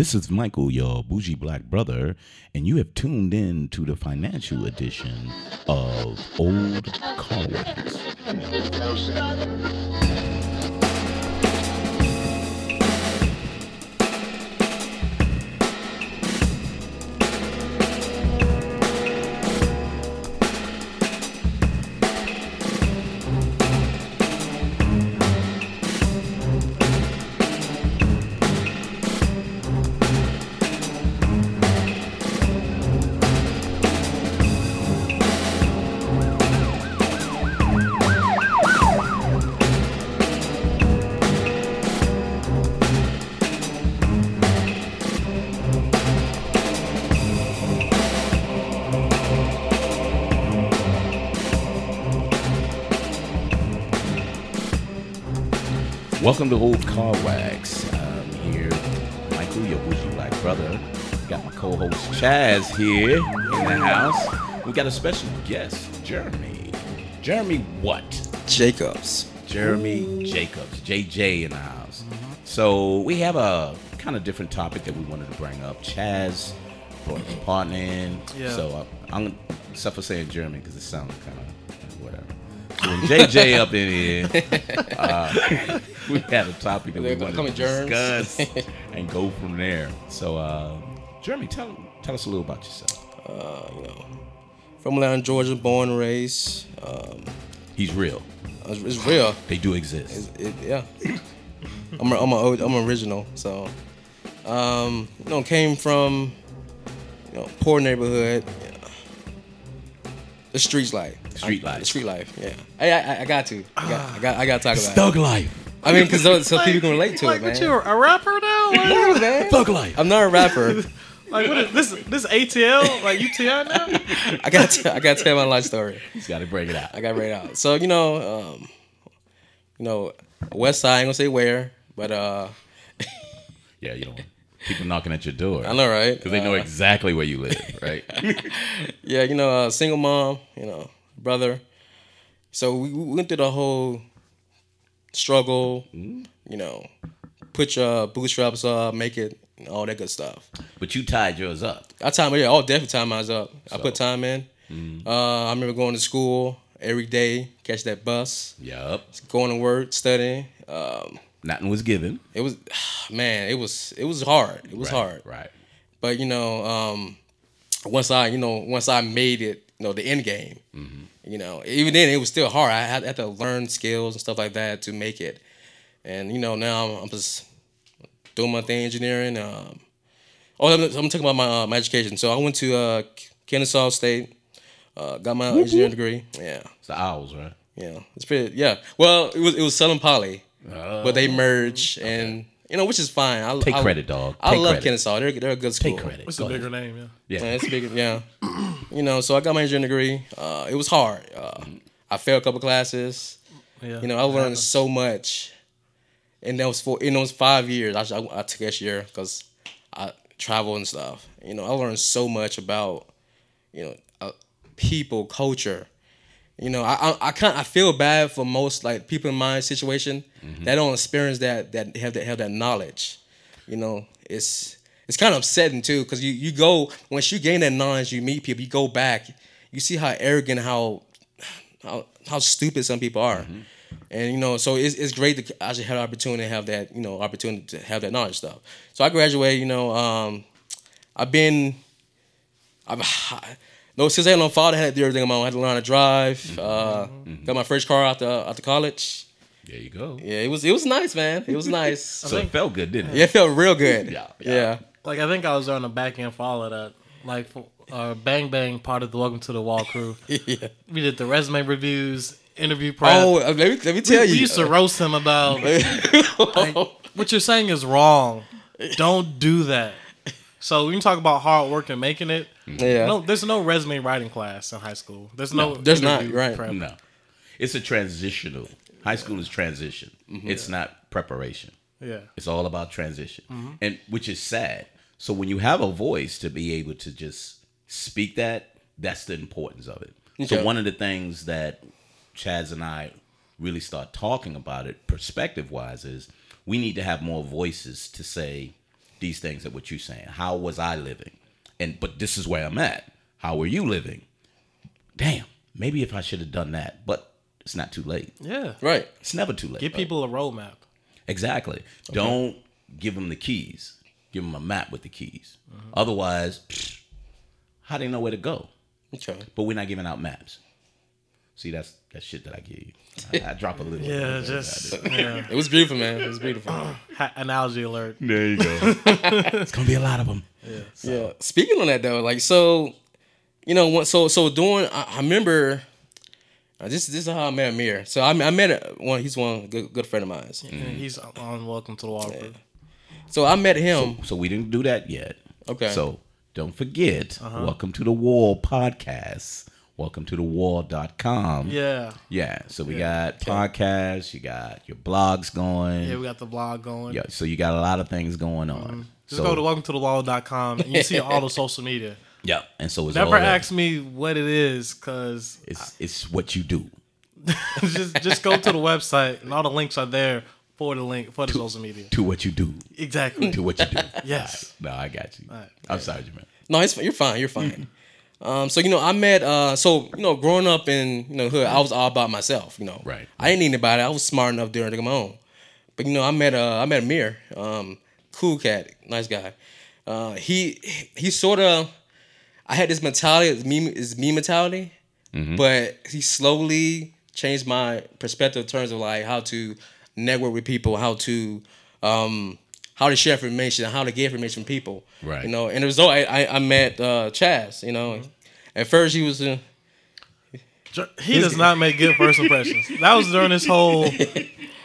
This is Michael, your bougie black brother, and you have tuned in to the financial edition of Old Car Welcome to Old Car Wax. I'm here, Michael, your bougie black brother. Got my co-host Chaz here in the house. We got a special guest, Jeremy. Jeremy what? Jacobs. Jeremy Jacobs, JJ in the house. So we have a kind of different topic that we wanted to bring up. Chaz brought his partner in. Yeah. So uh, I'm except for saying Jeremy because it sounds kind of whatever. When JJ up in here, uh, we had a topic that we wanted to germs. discuss and go from there. So uh, Jeremy, tell tell us a little about yourself. Uh, you know, from Atlanta, Georgia, born and raised. Um, He's real. it's, it's real. They do exist. It, yeah. I'm a, I'm a, I'm original. So, um, you know, came from you know poor neighborhood. The streets life. Street life. Street life. Yeah. I I, I got to. I got, I got I got to talk about Thug it. life. I mean, because so, so people can relate to like, it, man. what you a rapper now? Like, No, man. Thug life. I'm not a rapper. like what is this? This ATL? Like UTI now? I got to, I got to tell my life story. He's got to break it out. I got to break it out. So you know, um, you know, West Side. I ain't gonna say where, but uh, Yeah, you don't people knocking at your door. I know, right? Because they know Uh, exactly where you live, right? Yeah, you know, uh, single mom. You know, brother. So we, we went through the whole struggle. You know, put your bootstraps up, make it, all that good stuff. but you tied yours up. I time, yeah, oh, definitely I was up. I put time in. Uh, I remember going to school every day, catch that bus, Yup. going to work, studying. Um, Nothing was given. it was, man, it was it was hard. It was Right, hard. Right. But you know, um, once I you know once I made it, you know, the end game. You know, even then it was still hard. I had, had to learn skills and stuff like that to make it. And you know, now I'm, I'm just doing my thing, engineering. Um, oh, I'm, I'm talking about my uh, my education. So I went to uh, Kennesaw State, uh, got my engineering degree. Yeah, It's the owls, right? yeah, it's pretty. Yeah, well, it was it was Southern Poly, Oh. but they merged, and you know, which is fine. I, Take I, credit, dog. I Take love credit. Kennesaw. They're they're a good school. Take credit. What's Go a ahead. bigger name? Yeah. Yeah. Yeah, it's bigger. Yeah, you know. So I got my engineering degree. Uh, it was hard. Uh, I failed a couple classes. Yeah. You know, I learned so much, and that was for in those five years. I, I, I took this year because I travel and stuff. You know, I learned so much about you know uh, people, culture. You know, I I, I kind I feel bad for most like people in my situation that don't experience that that have that have that knowledge. You know, it's it's kind of upsetting too because you you go once you gain that knowledge, you meet people, you go back, you see how arrogant, how how how stupid some people are. And you know, so it's, it's great to actually have the opportunity to have that, you know, opportunity to have that knowledge stuff. So I graduated, you know, um, I've been, I've, no, since I had no father, I had to do everything on my own. I had to learn how to drive. Uh, Got my first car after after college. There you go. Yeah, it was it was nice, man. It was nice. So it felt good, didn't it? yeah, it felt real good. Yeah, yeah. yeah. Like I think I was on the back end for all of that. Like for, uh, Bang Bang part of the Welcome to the Wall crew. yeah. We did the resume reviews, interview prep. Oh, uh, let me let me tell we you. used to roast him about like, what you're saying is wrong. Don't do that. So when you talk about hard work and making it, Mm-hmm. yeah. no, there's no resume writing class in high school. There's no, there's not, right. prep. No. It's a transitional. High school is transition. Mm-hmm. It's not preparation. Yeah. It's all about transition, mm-hmm. and which is sad. So when you have a voice to be able to just speak that, that's the importance of it. So one of the things that Chaz and I really start talking about it, perspective wise, is we need to have more voices to say these things that what you're saying. How was I living? And but this is where I'm at. How were you living? Damn, maybe if I should have done that, but it's not too late. Yeah. Right. It's never too late. Give people a roadmap. Exactly. Don't give them the keys. Give them a map with the keys. Mm-hmm. Otherwise, psh, how do they know where to go? Okay. But we're not giving out maps. See, that's that shit that I give you. I, I drop a little. Yeah, just yeah. It was beautiful, man. It was beautiful. Ha- analogy alert. There you go. it's gonna be a lot of them. Yeah. Yeah. Speaking on that though, like so, you know, what- so so doing. I, I remember. uh, this this is how I met Amir. So I, I met a- one. He's one good good friend of mine. And he's on Welcome to the Waterford. So I met him. So we didn't do that yet. Okay. So don't forget. Uh-huh. Welcome to the Wall podcast. Welcome to the wall.com. Yeah. Yeah. So we got podcasts. You got your blogs going. Yeah, we got the blog going. Yeah, so you got a lot of things going on. Mm-hmm. Just so, go to welcome to the wall.com and you see all the social media. yeah, and so it's Never all there. ask me what it is because It's it's what you do. just just go to the website and all the links are there for the link for the social media. To what you do. Exactly. To what you do. Yes. No, I got you. Right. I'm sorry, Jermaine. No, it's you're fine. You're fine. Um, so you know, I met. Uh, so you know, growing up in you know hood, I was all about myself. You know, Right. I didn't need anybody. I was smart enough doing it on my own. But you know, I met. Uh, I met Amir. Um, cool cat, nice guy. Uh, he he sort of. I had this mentality, it's me, it's me mentality, but he slowly changed my perspective in terms of like how to network with people, how to um, how to share information, and how to get information from people. Right. You know, and the result, I I, I met uh, Chaz. You know, at first he was. Uh, He does not make good first impressions. That was during this whole.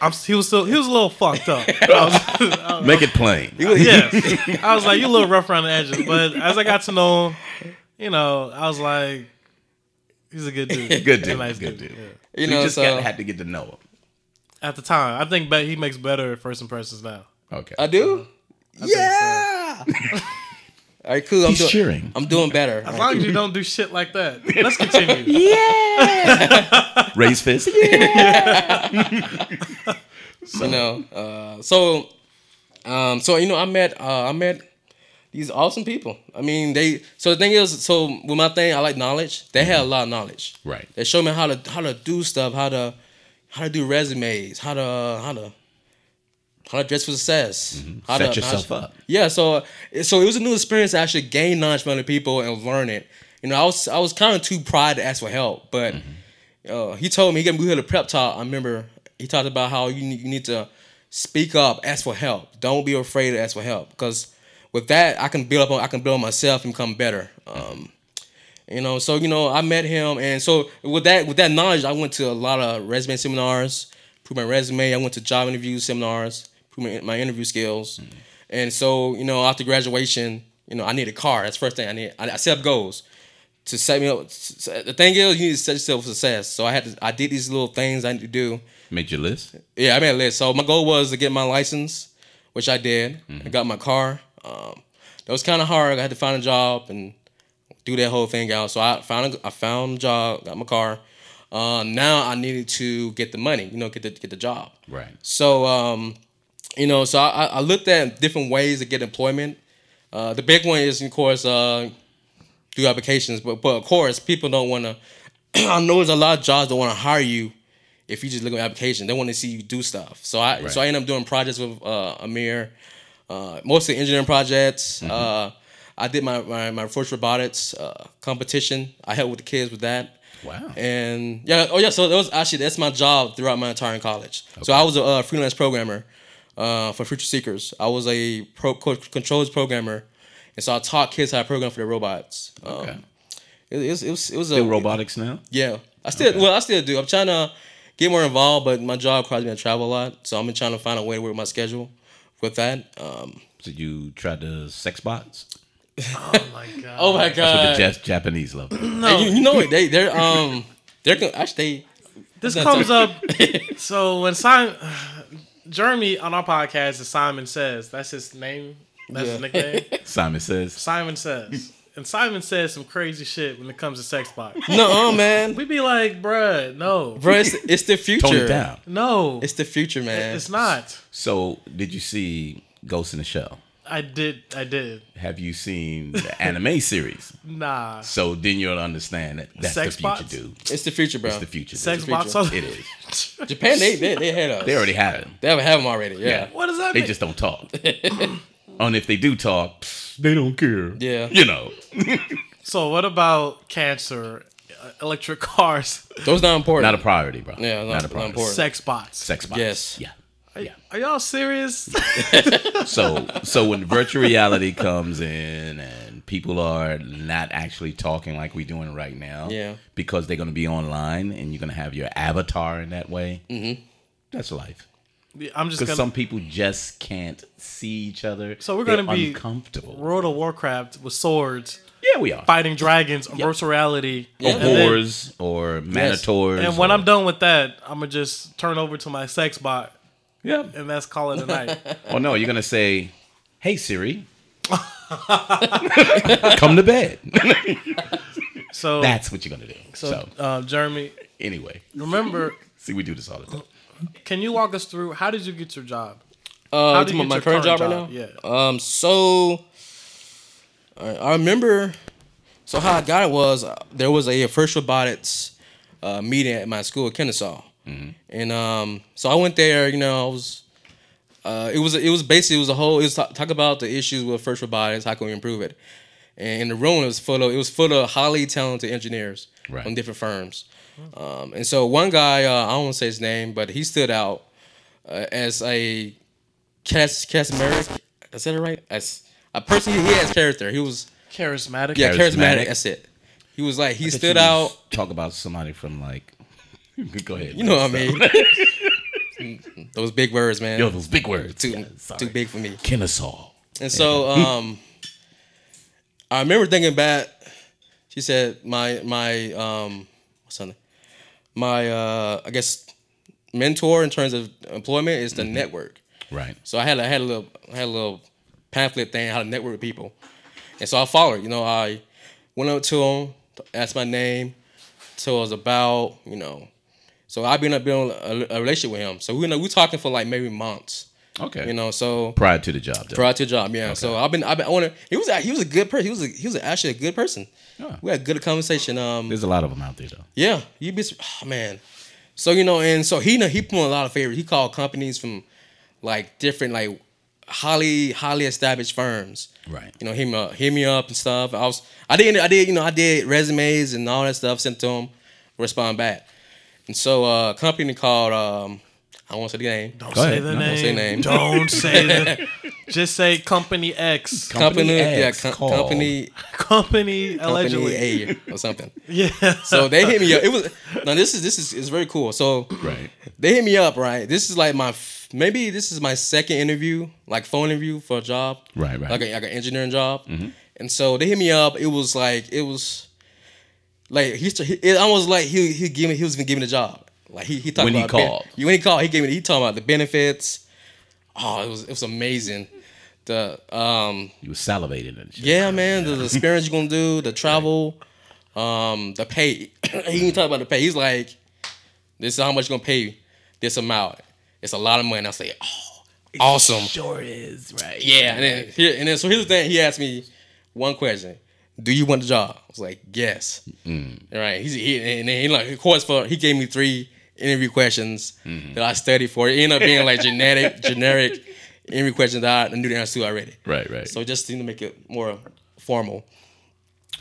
I'm, he was still. He was a little fucked up. I was- I was- Make it plain. yeah, I was like, you a little rough around the edges. But as I got to know him, you know, I was like, he's a good dude. Good He's a dude. nice good dude. dude. yeah. you You know, just so got, had to get to know him. At the time, I think be- he makes better first impressions now. Okay. I do. yeah. All right, cool. I'm He's doing. cheering. I'm doing better. As long as you don't do shit like that, let's continue. Yeah. Raise fist. Yeah. you know. Uh, so, um, so you know, I met, uh, I met these awesome people. I mean, they. So the thing is, so with my thing, I like knowledge. They had a lot of knowledge. Right. They showed me how to how to do stuff, how to how to do resumes, how to how to how to dress for success. How Set to, yourself how- up. Yeah. So so it was a new experience to actually gain knowledge from other people and learn it. You know, I was I was kind of too proud to ask for help, but uh, he told me he got me here to prep talk. I remember he talked about how you need, you need to speak up, ask for help. Don't be afraid to ask for help because with that I can build up on I can build on myself and become better. Um, you know, so you know I met him, and so with that with that knowledge, I went to a lot of resume seminars, improve my resume. I went to job interview seminars, my, my interview skills, and so you know after graduation, you know I need a car. That's the first thing I need. I, I set up goals to set me up. The thing is, you need to set yourself for success. So I had to. I did these little things I need to do. Made your list. Yeah, I made a list. So my goal was to get my license, which I did. I got my car. Um, that was kind of hard. I had to find a job and do that whole thing out. So I found a, I found a job, got my car. Uh, now I needed to get the money, you know, get the get the job. Right. So um, you know, so I, I looked at different ways to get employment. Uh, the big one is, of course, uh, do applications, but but of course, people don't want to. I know there's a lot of jobs that want to hire you if you just look at application. They want to see you do stuff. So I so I Right. ended up doing projects with uh, Amir, uh, mostly engineering projects. Uh, I did my, my my first robotics uh, competition. I helped with the kids with that. Wow. And yeah, oh yeah, so that was actually that's my job throughout my entire college. So I was a uh, freelance programmer uh, for Future Seekers. I was a pro co- controls programmer, and so I taught kids how to program for their robots. Um, Okay. it, it was it was it was a Still robotics now. Yeah, I still well I still do. I'm trying to get more involved, but my job requires me to travel a lot, so I'm trying to find a way to work my schedule with that. Um, Did you try the sex bots? Oh my god. oh my That's what god! the Japanese love. Hey, you, you know it? They they're um they're con- actually This comes up. So when Simon, Jeremy on our podcast is Simon says that's his name. That's his nickname. Simon says. Simon says, and Simon says some crazy shit when it comes to sex bots. no, man, We be like, bruh, no, bro, it's, it's the future. Tone it down. no, It's the future, man. it's not. So, did you see Ghost in the Shell? I did. I did. Have you seen the anime series? Nah. So then you'll understand that that's Sex the future, bots? dude. It's the future, bro. It's the future. Sex dude. bots. future. are- It is. Japan, they they they had us. They already have it. They have have them already. Yeah. What does that They mean? just don't talk. and if they do talk, they don't care. Yeah. You know. So what about cancer, uh, electric cars, Those not important. Not a priority, bro. Yeah, not- not a not priority. important. sex bots? Sex bots. Yes. Yeah. Are, Yeah. are y'all serious? So so when virtual reality comes in and people are not actually talking like we're doing right now, Yeah. because they're going to be online and you're going to have your avatar in that way. Mm-hmm. That's life. I'm just Because some people just can't see each other. So we're gonna be- uncomfortable. World of Warcraft with swords, Yeah, we are. fighting dragons, virtual reality, Or and then- whores or manitors. And when or- I'm done with that, I'm gonna just turn over to my sex bot, yeah. and that's call it a night. Oh no, you're gonna say, "Hey Siri, come to bed." So, That's what you're gonna do. so, So, uh, Jeremy, anyway, remember, see, we do this all the time. can you walk us through how did you get your job? Uh, How did you my, get my your current job, current right job? now. Um. So, I, I remember. So how I got it was uh, there was a first robotics uh, meeting at my school at Kennesaw, and um. So I went there. You know, I was. Uh, it was it was basically it was a whole it was talk, talk about the issues with first robotics how can we improve it, and in the room it was full of it was full of highly talented engineers Right. from different firms, um, and so one guy uh, I don't want to say his name but he stood out uh, as a Cas Casimiric. Is that right? As a person, he, he has character. He was Charismatic. yeah, charismatic. Charismatic. That's it. He was like he But stood out. Talk about somebody from like. Go ahead. You know what I mean? Those big words, man. Yo, those big words. too Yeah, too big for me. Kennesaw. And so um, I remember thinking back. She said my my um what's her name? My uh I guess mentor in terms of employment is the network. Right. So I had I had a little I had a little pamphlet thing how to network with people, and so I followed. You know, I went up to him, asked my name, told us about you know. So I've been building a, a relationship with him. So we know we talking for like maybe months. Okay. You know, so prior to the job. Though. prior to the job, yeah. So I've been I've been I wanna, he was a, he was a good person. He was a, he was actually a good person. Yeah. We had a good conversation. Um, There's a lot of them out there though. yeah, you'd be oh, man. So you know, and so he know he put a lot of favors. He called companies from like different like highly highly established firms. Right. You know, hit me up, hit me up and stuff. I was I did I did you know I did resumes and all that stuff sent to him, respond back. And so uh, a company called um I won't say the name. Don't Go say ahead. the No, name. don't say the name. Don't say the. Just say Company X. Company yeah, X com- company Company allegedly. company A or something. Yeah. So they hit me up. It was now this is this is is very cool. So Right. they hit me up, right? This is like my f- maybe this is my second interview, like phone interview for a job, Right, right. Like a, like an engineering job. And so they hit me up. It was like it was like he, it almost like he he give me he was even giving the job. Like he he talked When he about ben- when he called, he gave me he talking about the benefits. Oh, it was it was amazing. The um You were salivating and shit. yeah, man, the, the experience you're gonna do, the travel, um, the pay. he even talk about the pay. He's like, "This is how much you're gonna pay this amount. It's a lot of money." I say, "Oh, awesome." Sure is, right. Yeah, and then here, and then so here's the thing. He asked me one question: Do you want the job? I was like, "Yes." Mm-hmm. Right. He's he, and then he like of course for he gave me three interview questions mm-hmm. that I studied for. It ended up being like genetic generic interview questions that I knew the answer to already. Right, right. So just to make it more formal.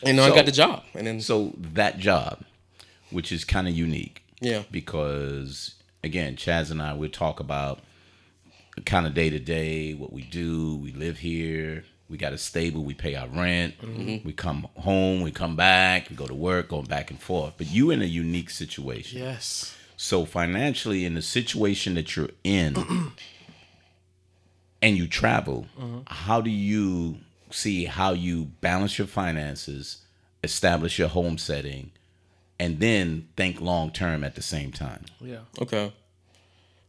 And then I got the job. And then So that job, which is kind of unique. Yeah. Because again, Chaz and I we talk about kind of day to day what we do. We live here. We got a stable. We pay our rent. Mm-hmm. We come home. We come back. We go to work. Going back and forth. But you in a unique situation. yes. So financially, in the situation that you're in, and you travel, how do you see how you balance your finances, establish your home setting, and then think long term at the same time? Yeah. okay.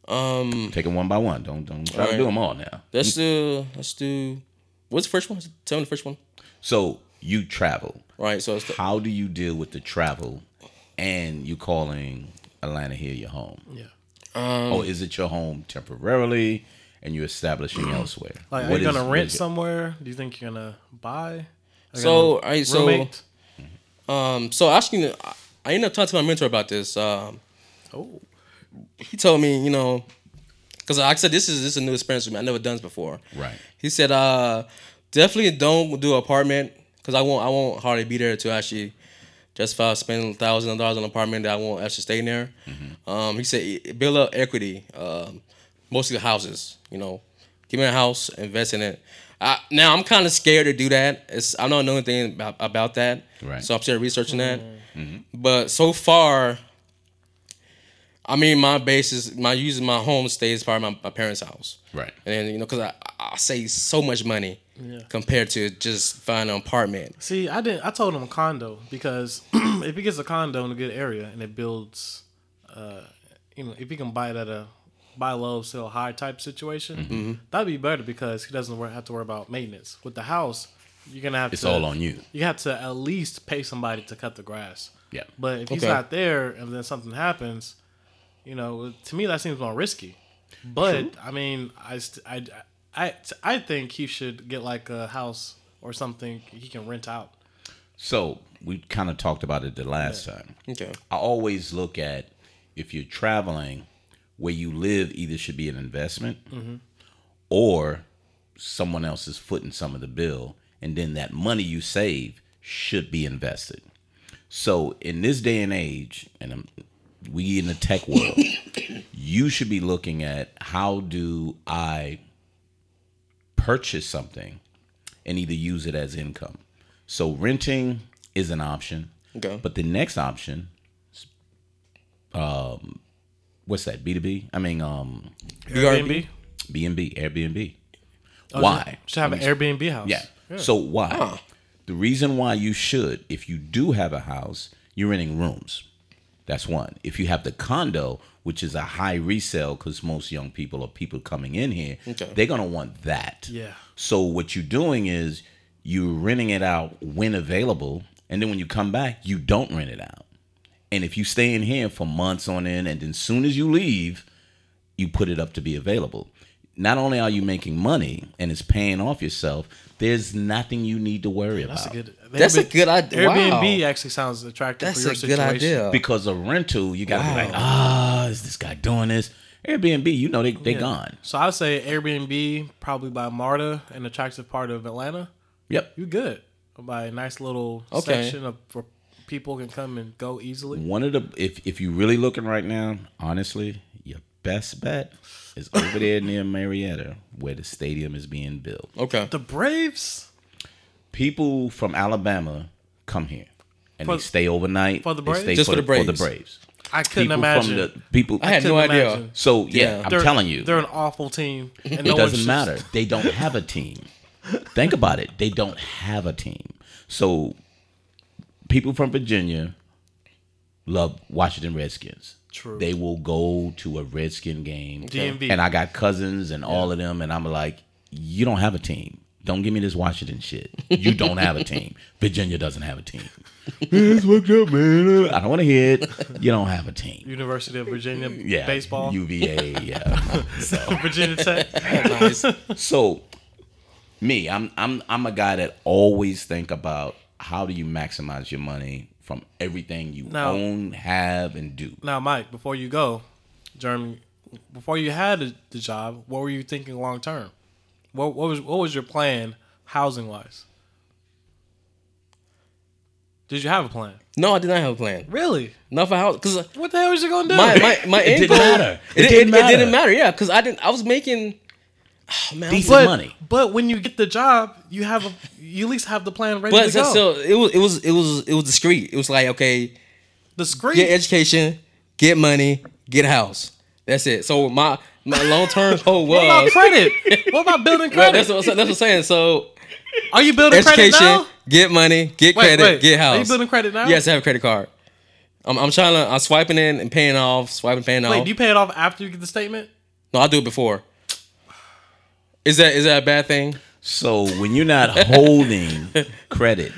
Um Take them one by one. Don't don't try to do them all now. let's do let's do what's the first one? Tell me the first one. So you travel. Right. So it's the, How do you deal with the travel, and you calling Atlanta here your home? Yeah. or is it your home temporarily and you're establishing elsewhere. Like, are you is- gonna what rent your- somewhere? Do you think you're gonna buy? Are you So, gonna so- roommate? Um, so actually, I- I ended up talking to my mentor about this. Um, Oh, he told me, you know, because like I said, this is this is a new experience for me. I never done this before. Right. He said, uh, definitely don't do an apartment because I won't I won't hardly be there to actually justify spending thousands of dollars on an apartment that I won't actually stay in there. Um, he said "E- build up equity, um, mostly houses. You know, give me a house, invest in it. I, now I'm kind of scared to do that. It's I don't know anything about, about that, Right. so I'm still researching that. But so far, I mean, my base is my using my home stay is part of my, my parents' house. Right. And then, you know, because I, I save so much money Yeah. compared to just finding an apartment. See, I didn't. I told him a condo because if he gets a condo in a good area and it builds, uh, you know, if he can buy it at a buy low, sell high type situation, Mm-hmm. that'd be better because he doesn't have to worry about maintenance. With the house, you're gonna have It's to. all on you. You have to at least pay somebody to cut the grass. Yeah. But if he's not there and then something happens, you know, to me that seems more risky. But I mean, I, I, I, I think he should get like a house or something he can rent out. So we kind of talked about it the last time. Okay. I always look at if you're traveling, where you live either should be an investment or someone else is footing some of the bill, and then that money you save should be invested. So in this day and age, and um we in the tech world, you should be looking at how do I purchase something and either use it as income. So renting is an option. Okay. But the next option, um, what's that? B two B. I mean, um, Airbnb. B and B, Airbnb. Oh, why? Should have an Airbnb house. Yeah. So why? The reason why you should, if you do have a house, you're renting rooms. That's one. If you have the condo, which is a high resale, because most young people or people coming in here, Okay. they're gonna want that. Yeah. So what you're doing is you're renting it out when available, and then when you come back, you don't rent it out. And if you stay in here for months on end, and then soon as you leave, you put it up to be available. Not only are you making money and it's paying off yourself, there's nothing you need to worry That's a about. good. That's a good idea. Airbnb Wow. actually sounds attractive That's for your a good situation. idea. because a rental, you gotta be like, ah, is this guy doing this? Airbnb, you know they they Yeah. gone. So I'd say Airbnb, probably by Marta, an attractive part of Atlanta. Yep. You good? By a nice little Okay. section of where people can come and go easily. One of the if if you're really looking right now, honestly, your best bet is over there near Marietta, where the stadium is being built. Okay. The Braves. People from Alabama come here and For- they stay overnight. for the They Braves? stay Just for the For the Braves. Braves. I couldn't People imagine. from the people. I had no couldn't idea. so yeah, Yeah. I'm They're- telling you, they're an awful team. And it no doesn't should- matter. They don't have a team. Think about it. They don't have a team. So people from Virginia love Washington Redskins. True. They will go to a Redskin game. DMV. And I got cousins and all of them, and I'm like, you don't have a team. Don't give me this Washington shit. You don't have a team. Virginia doesn't have a team. It's fucked up, man. I don't want to hear it. You don't have a team. University of Virginia Yeah. baseball. UVA. Yeah. so. Virginia Tech. nice. So, me, I'm I'm I'm a guy that always think about how do you maximize your money from everything you Now- own, have, and do. Now, Mike, before you go, Jeremy, before you had the, the job, what were you thinking long term? What, what was what was your plan housing wise? Did you have a plan? No, I did not have a plan. Really? Not for house because uh, What the hell was you gonna do? my my my It end didn't matter. It, It it, didn't it didn't matter. matter. Yeah, because I didn't. I was making. Oh, man, Decent but, money. But when you get the job, you have a you at least have the plan ready But to go. still, it was it was it was it was discreet. It was like okay, the screen. get education, get money, get a house. That's it. So my my long term goal what about credit? what about building Well, credit? that's what, that's what I'm saying. So Are you building credit education, now? get money, get Wait, credit, wait. get house. Are you building credit now? Yes, I have a credit card. I'm, I'm trying to. I'm swiping in and paying off, swiping, paying Wait, off. do you pay it off after you get the statement? no, I do it before. Is that is that a bad thing? So when you're not holding credit,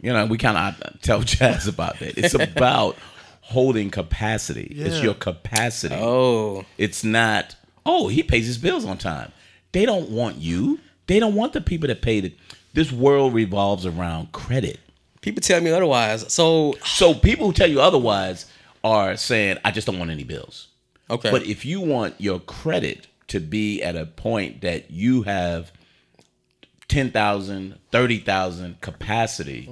you know, we kind of tell Chaz about that. It's about holding capacity. It's your capacity. Oh, It's not oh, he pays his bills on time. They don't want you. They don't want the people that paid it. This world revolves around credit. People tell me otherwise. So So people who tell you otherwise are saying, I just don't want any bills. okay, But if you want your credit to be at a point that you have 10,000, 30,000 capacity,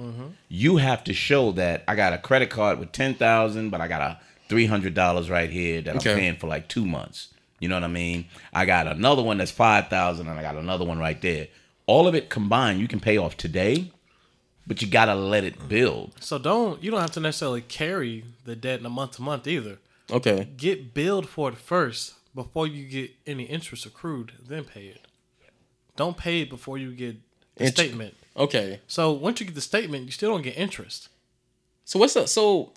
you have to show that I got a credit card with 10,000, but I got a $300 right here that Okay. I'm paying for like two months. You know what I mean? I got another one that's 5,000 and I got another one right there. All of it combined, you can pay off today, but you got to let it build. So don't you don't have to necessarily carry the debt in a month to month either. okay, Get billed for it first before you get any interest accrued, then pay it. Don't pay it before you get the Int- statement. okay. So once you get the statement, you still don't get interest. So what's the so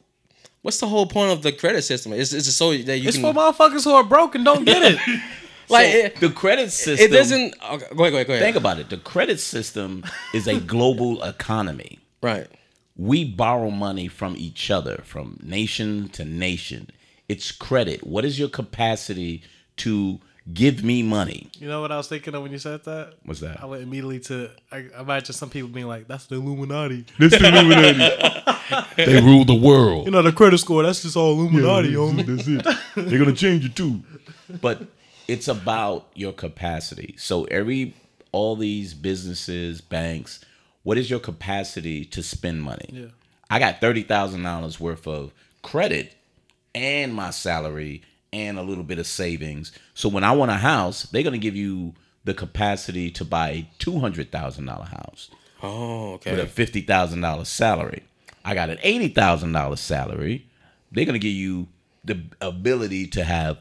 what's the whole point of the credit system? Is is it so that you It's can for motherfuckers who are broke and don't get it. like So it, the credit system it doesn't? Okay, go ahead, go ahead, go ahead. Think about it. The credit system is a global economy. right. We borrow money from each other, from nation to nation. It's credit. What is your capacity to give me money? You know what I was thinking of when you said that? What's that? I went immediately to I I imagine some people being like, "That's the Illuminati." This is Illuminati. they rule the world. You know, the credit score. That's just all Illuminati. homie. That's it. They're gonna change it too. But it's about your capacity. So every all these businesses, banks, what is your capacity to spend money? Yeah. I got thirty thousand dollars worth of credit and my salary and a little bit of savings. So when I want a house, they're gonna give you the capacity to buy a two hundred thousand dollar house Oh, okay. with a fifty thousand dollar salary. I got an eighty thousand dollar salary. They're gonna give you the ability to have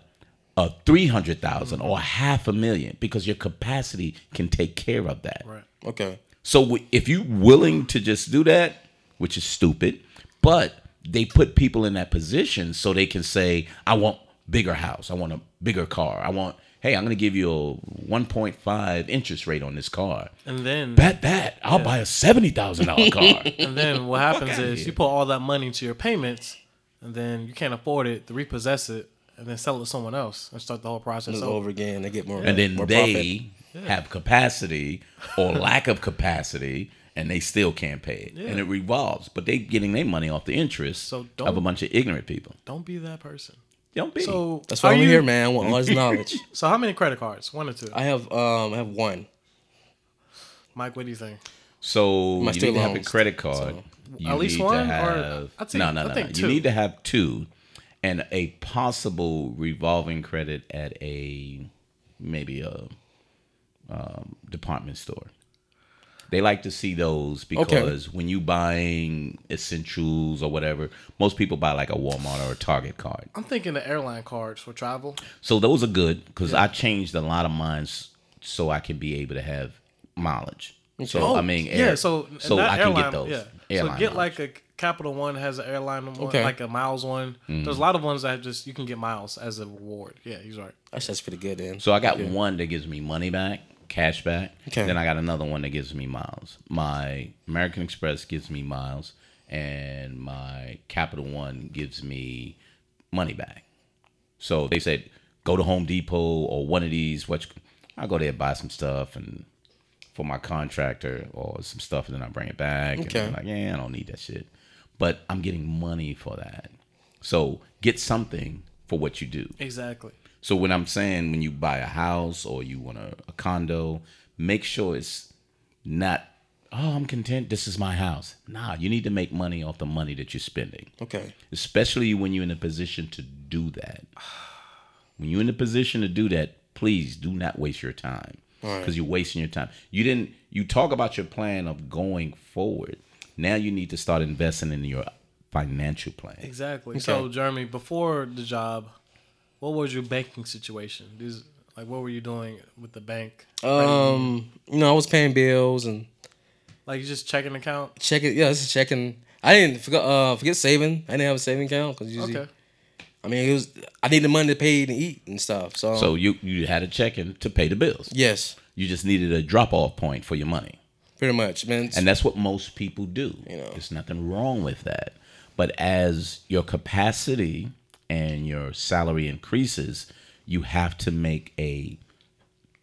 a three hundred thousand or half a million because your capacity can take care of that. Right. Okay. So if you're willing to just do that, which is stupid, but they put people in that position so they can say, I want bigger house, I want a bigger car, I want. Hey, I'm gonna give you a 1.5 interest rate on this car. And then Bet that I'll buy a seventy thousand dollar car. and then what happens is here. you put all that money into your payments, and then you can't afford it to repossess it and then sell it to someone else and start the whole process over. over again. They get more. and then more they have capacity or lack of capacity and they still can't pay it and it revolves but they're getting their money off the interest So of don't- a bunch of ignorant people Don't be that person. Don't be So That's why are I'm you- here, man. I want all this knowledge. So how many credit cards? One or two? I have um I have one. Mike, what do you think? so My you student need to have a loans, credit card you At least need one, to or- have I'd say- no no I no, think no. two. you need to have two and a possible revolving credit at a maybe a um, department store they like to see those because when you buying essentials or whatever, most people buy like a Walmart or a Target card. I'm thinking the airline cards for travel. So those are good because I changed a lot of mine so I can be able to have mileage. So Oh, I mean, yeah. So so that I can get those. Yeah. airline so get miles. like a Capital One has an airline one, Okay. like a miles one. Mm. There's a lot of ones that just you can get miles as a reward. Yeah, he's right. That's that's pretty good then. So I got one that gives me money back, cash back. Okay. Then I got another one that gives me miles. My American Express gives me miles, and my Capital One gives me money back. So they said go to Home Depot or one of these. What I go there buy some stuff and for my contractor or some stuff, and then I bring it back. Okay. And I'm like, yeah, I don't need that shit, but I'm getting money for that. So get something for what you do. Exactly. So when I'm saying when you buy a house or you want a, a condo, make sure it's not, oh, I'm content. This is my house. Nah, you need to make money off the money that you're spending, Okay. especially when you're in a position to do that. When you're in a position to do that, please do not waste your time because right. you're wasting your time. You didn't. You talk about your plan of going forward. Now you need to start investing in your financial plan. Exactly. So Jeremy, before the job, what was your banking situation? These like what were you doing with the bank? Um, you know, I was paying bills and Like you just checking account? checking. Yeah, just checking. I didn't forget uh forget saving. I didn't have a saving account because usually, Okay. I mean, it was I needed money to pay and eat and stuff. So, So you you had a check-in to pay the bills. yes, You just needed a drop-off point for your money. pretty much, man. And that's what most people do. You know. There's nothing wrong with that. But as your capacity and your salary increases, you have to make a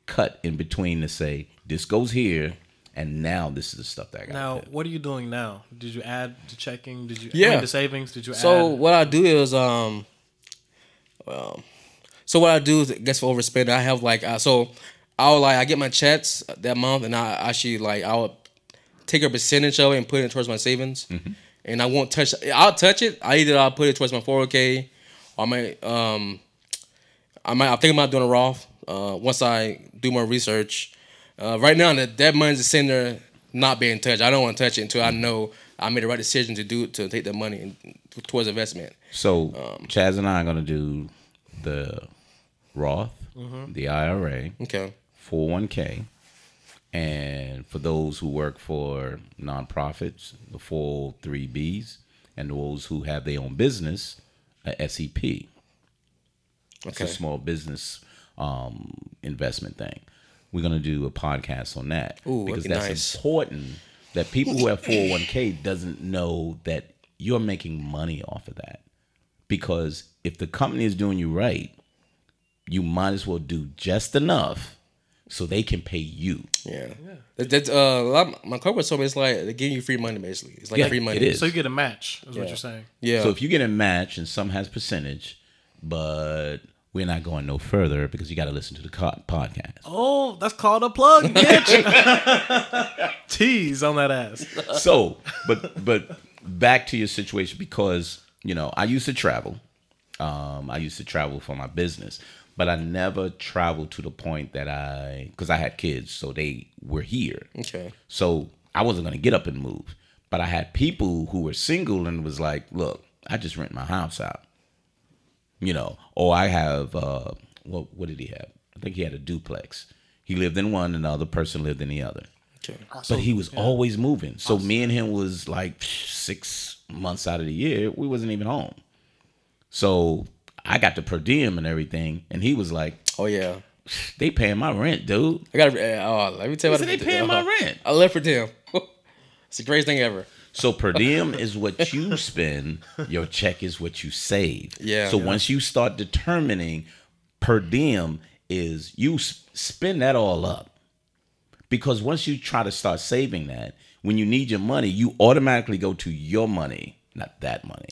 cut in between to say this goes here, and now this is the stuff that I got. Now, what are you doing now? Did you add to checking? Did you Yeah. I mean, to savings? Did you add? So add? what I do is um, well, so what I do is I guess for overspending, I have like uh, so I'll like I get my checks that month, and I actually like I'll take a percentage of it and put it towards my savings, and I won't touch. I'll touch it. I either I'll put it towards my four hundred k, or I might um, I might I'm thinking about doing a Roth. Uh, once I do more research, uh, right now that that money's sitting there not being touched. I don't want to touch it until I know I made the right decision to do to take that money and, towards investment. So Um, Chaz and I are gonna do the Roth, Mm-hmm. the IRA, Okay. 401k, and for those who work for nonprofits, the 403bs, and those who have their own business, a SEP. It's a small business um, investment thing. We're gonna do a podcast on that Ooh, because that's nice. important. That people who have 401k doesn't know that you're making money off of that. Because if the company is doing you right, you might as well do just enough so they can pay you. Yeah. That, that's uh, a lot of my corporate told me it's like they're giving you free money basically. It's like Yeah, free money. it is. so you get a match, is what you're saying. Yeah. So if you get a match and some has percentage, but we're not going no further because you got to listen to the co- podcast. Oh, that's called a plug, bitch. Tease on that ass. so, but but back to your situation because you know I used to travel. Um, I used to travel for my business, but I never traveled to the point that I because I had kids, so they were here. okay. So I wasn't gonna get up and move. But I had people who were single and was like, "Look, I just rent my house out." You know, or I have uh, what what did he have? I think he had a duplex. He lived in one, and the other person lived in the other Okay. but he was always moving. So me and him was like six months out of the year, we wasn't even home. So I got the per diem and everything, and he was like, Oh yeah. "They paying my rent, dude." I got. to eh, Oh, let me tell you said they paying my uh-huh. rent. I left for them. it's the greatest thing ever. So per diem is what you spend. Your check is what you save. Yeah. So Yeah. once you start determining per diem is you s- spend that all up. Because once you try to start saving that, when you need your money, you automatically go to your money, not that money.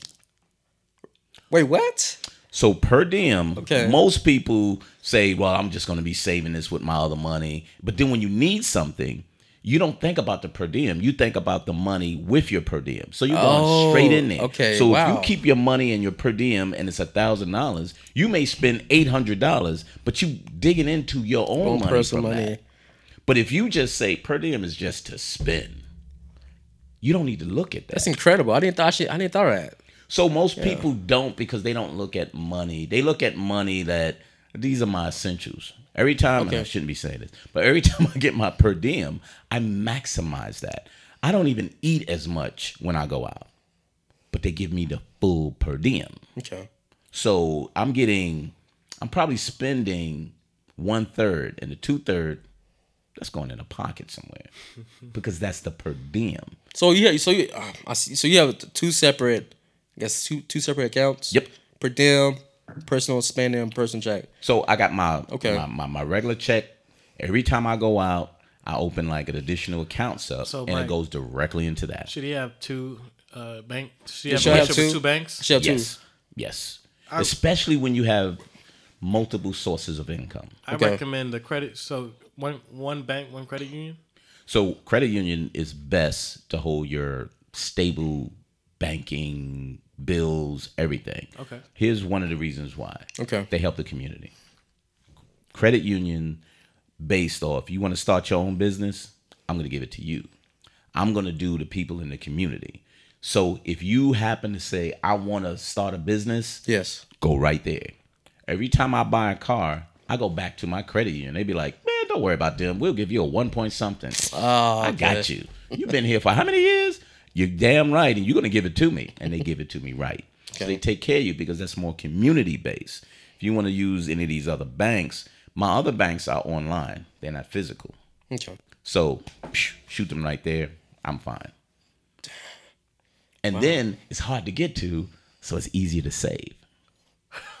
Wait, what? So per diem, Okay. most people say, "Well, I'm just going to be saving this with my other money." But then when you need something, you don't think about the per diem. You think about the money with your per diem. So you're going Oh, straight in there. okay, So if you keep your money in your per diem and it's a thousand dollars, you may spend eight hundred dollars, but you digging into your own, Own money personal money. that. But if you just say per diem is just to spend, you don't need to look at that. That's incredible. I didn't thought. I didn't thought that. So most people don't because they don't look at money. They look at money that these are my essentials. Every time, and I shouldn't be saying this, but every time I get my per diem, I maximize that. I don't even eat as much when I go out, but they give me the full per diem. Okay. So I'm getting, I'm probably spending one third, and the two third that's going in a pocket somewhere because that's the per diem. So yeah, so you uh, I see, so you have two separate, I guess two two separate accounts. Yep. Per diem, personal spending, personal check. So I got my Okay. my, my, my regular check. Every time I go out, I open like an additional account up, So, and Mike- it goes directly into that. Should he have two uh, bank? Should he have should have two. two banks? Should have Yes, two. yes. Especially when you have multiple sources of income. I Okay. recommend the credit. So one one bank, one credit union. So credit union is best to hold your stable banking bills, everything. Okay. Here's one of the reasons why. Okay. They help the community. Credit union based off you want to start your own business, I'm going to give it to you. I'm going to do the people in the community. So if you happen to say I want to start a business, Yes. go right there. Every time I buy a car, I go back to my credit union. They be like, man, don't worry about them. We'll give you a one point something. Oh, I got you. You've been here for how many years? You're damn right, and you're gonna give it to me, and they give it to me right. So they take care of you because that's more community based. If you want to use any of these other banks, my other banks are online; they're not physical. Okay. So shoot them right there. I'm fine. And then it's hard to get to, so it's easier to save.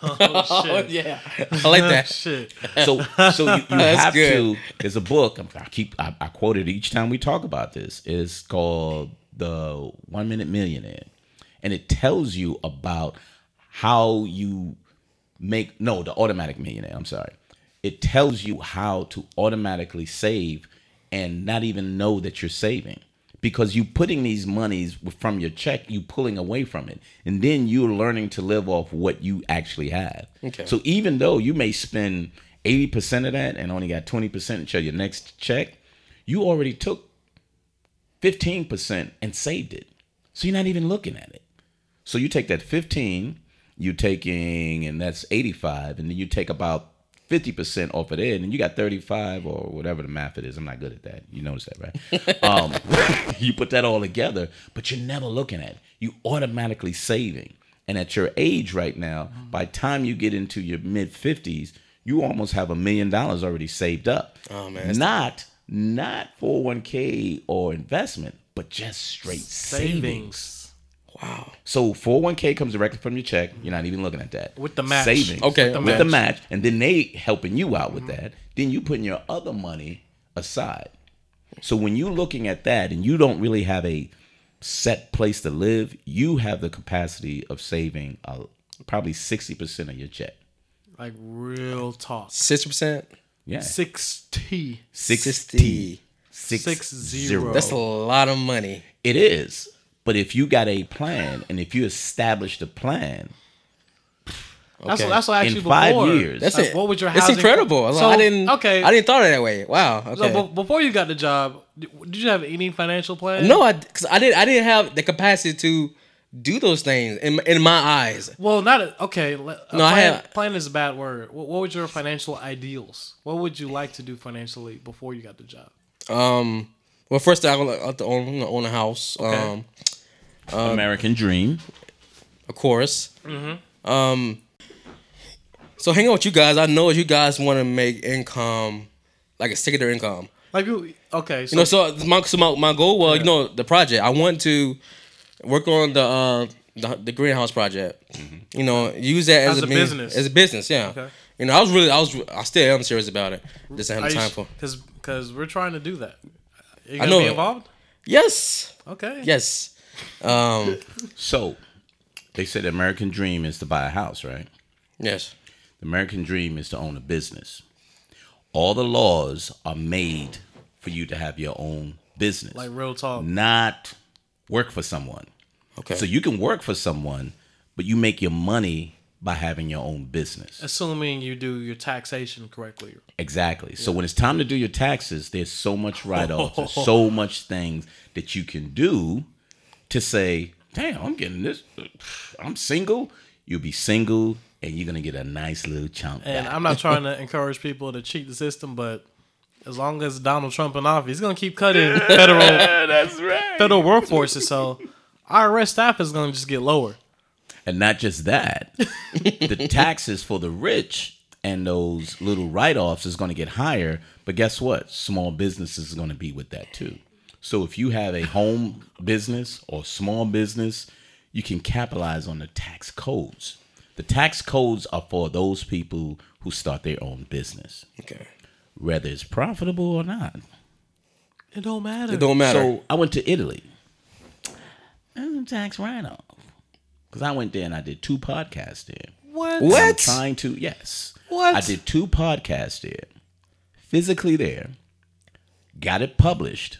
Oh, shit. yeah, I like that. Oh, shit. So, so you, you have good. to. There's a book. I keep. I, I quote it each time we talk about this. It's called the One Minute Millionaire, and it tells you about how you make. No, the Automatic Millionaire. I'm sorry. It tells you how to automatically save and not even know that you're saving because you putting these monies from your check you pulling away from it and then you're learning to live off what you actually have Okay. so even though you may spend 80% of that and only got 20% until your next check you already took 15% and saved it. So you're not even looking at it. So you take that 15 you're taking and that's 85 and then you take about 50% off of it and you got 35 or whatever the math it is. I'm not good at that. You notice that right? Um, you put that all together but you're never looking at it. You automatically saving. And at your age right now by the time you get into your mid 50s you almost have a million dollars already saved up. Oh, man, not not 401k or investment but just straight savings Savings. Wow. so 401k comes directly from your check. You're not even looking at that. With the match. Savings. Okay, With, with the, the match. And then they helping you out with that. Then you putting your other money aside. So when you're looking at that and you don't really have a set place to live, you have the capacity of saving uh, probably 60% of your check. Like real talk. Sixty percent. Yeah. Sixty. 60. Six Six zero. That's a lot of money. It is. But if you got a plan and if you establish the plan, That's, Okay. that's what I asked In you five before. years. That's Like, it. What would your It's housing? incredible. So, I didn't. Okay. I didn't thought of it that way. Wow. Okay. So be- before you got the job, did did you have any financial plan? no, I because I didn't. I didn't have the capacity to do those things in in my eyes. Well, not a, okay. a No, I plan, had- plan is a bad word. What, what was your financial ideals? What would you like to do financially before you got the job? Um. Well, first I want to own, own a house. Um. American Dream. Of course. Mm-hmm. Um. So hang out with you guys, I know you guys want to make income, like a secondary income. Like you, okay. So, You know, so my so my, my goal was, you know, the project. I want to work on the uh the, the greenhouse project. You know, use that as, As a, a means- business. As a business, yeah. Okay. You know, I was really, I was, I still am serious about it. Just don't have the time for. because because we're trying to do that. You I gonna know be involved? Yes, Okay. yes. Um, So they said the American Dream is to buy a house, right? yes. The American dream is to own a business. All the laws are made for you to have your own business, Like real talk. not work for someone. Okay. So you can work for someone, but you make your money by having your own business. Assuming you do your taxation correctly. Exactly. So when it's time to do your taxes, there's so much write-offs, there's so much things that you can do to say, "Damn, I'm getting this. I'm single." You'll be single, and you're gonna get a nice little chunk. And back. I'm not trying to encourage people to cheat the system, but as long as Donald Trump in office, he's gonna keep cutting federal That's right. federal workforces. So IRS staff is gonna just get lower. And not just that, the taxes for the rich and those little write offs is going to get higher. But guess what? Small businesses is going to be with that too. So if you have a home business or small business, you can capitalize on the tax codes. The tax codes are for those people who start their own business, Okay. Whether it's profitable or not. It don't matter. It don't matter. So I went to Italy. And tax write off. Because I went there and I did two podcasts there. what? I'm what? trying to yes. What? I did two podcasts there, physically there, got it published.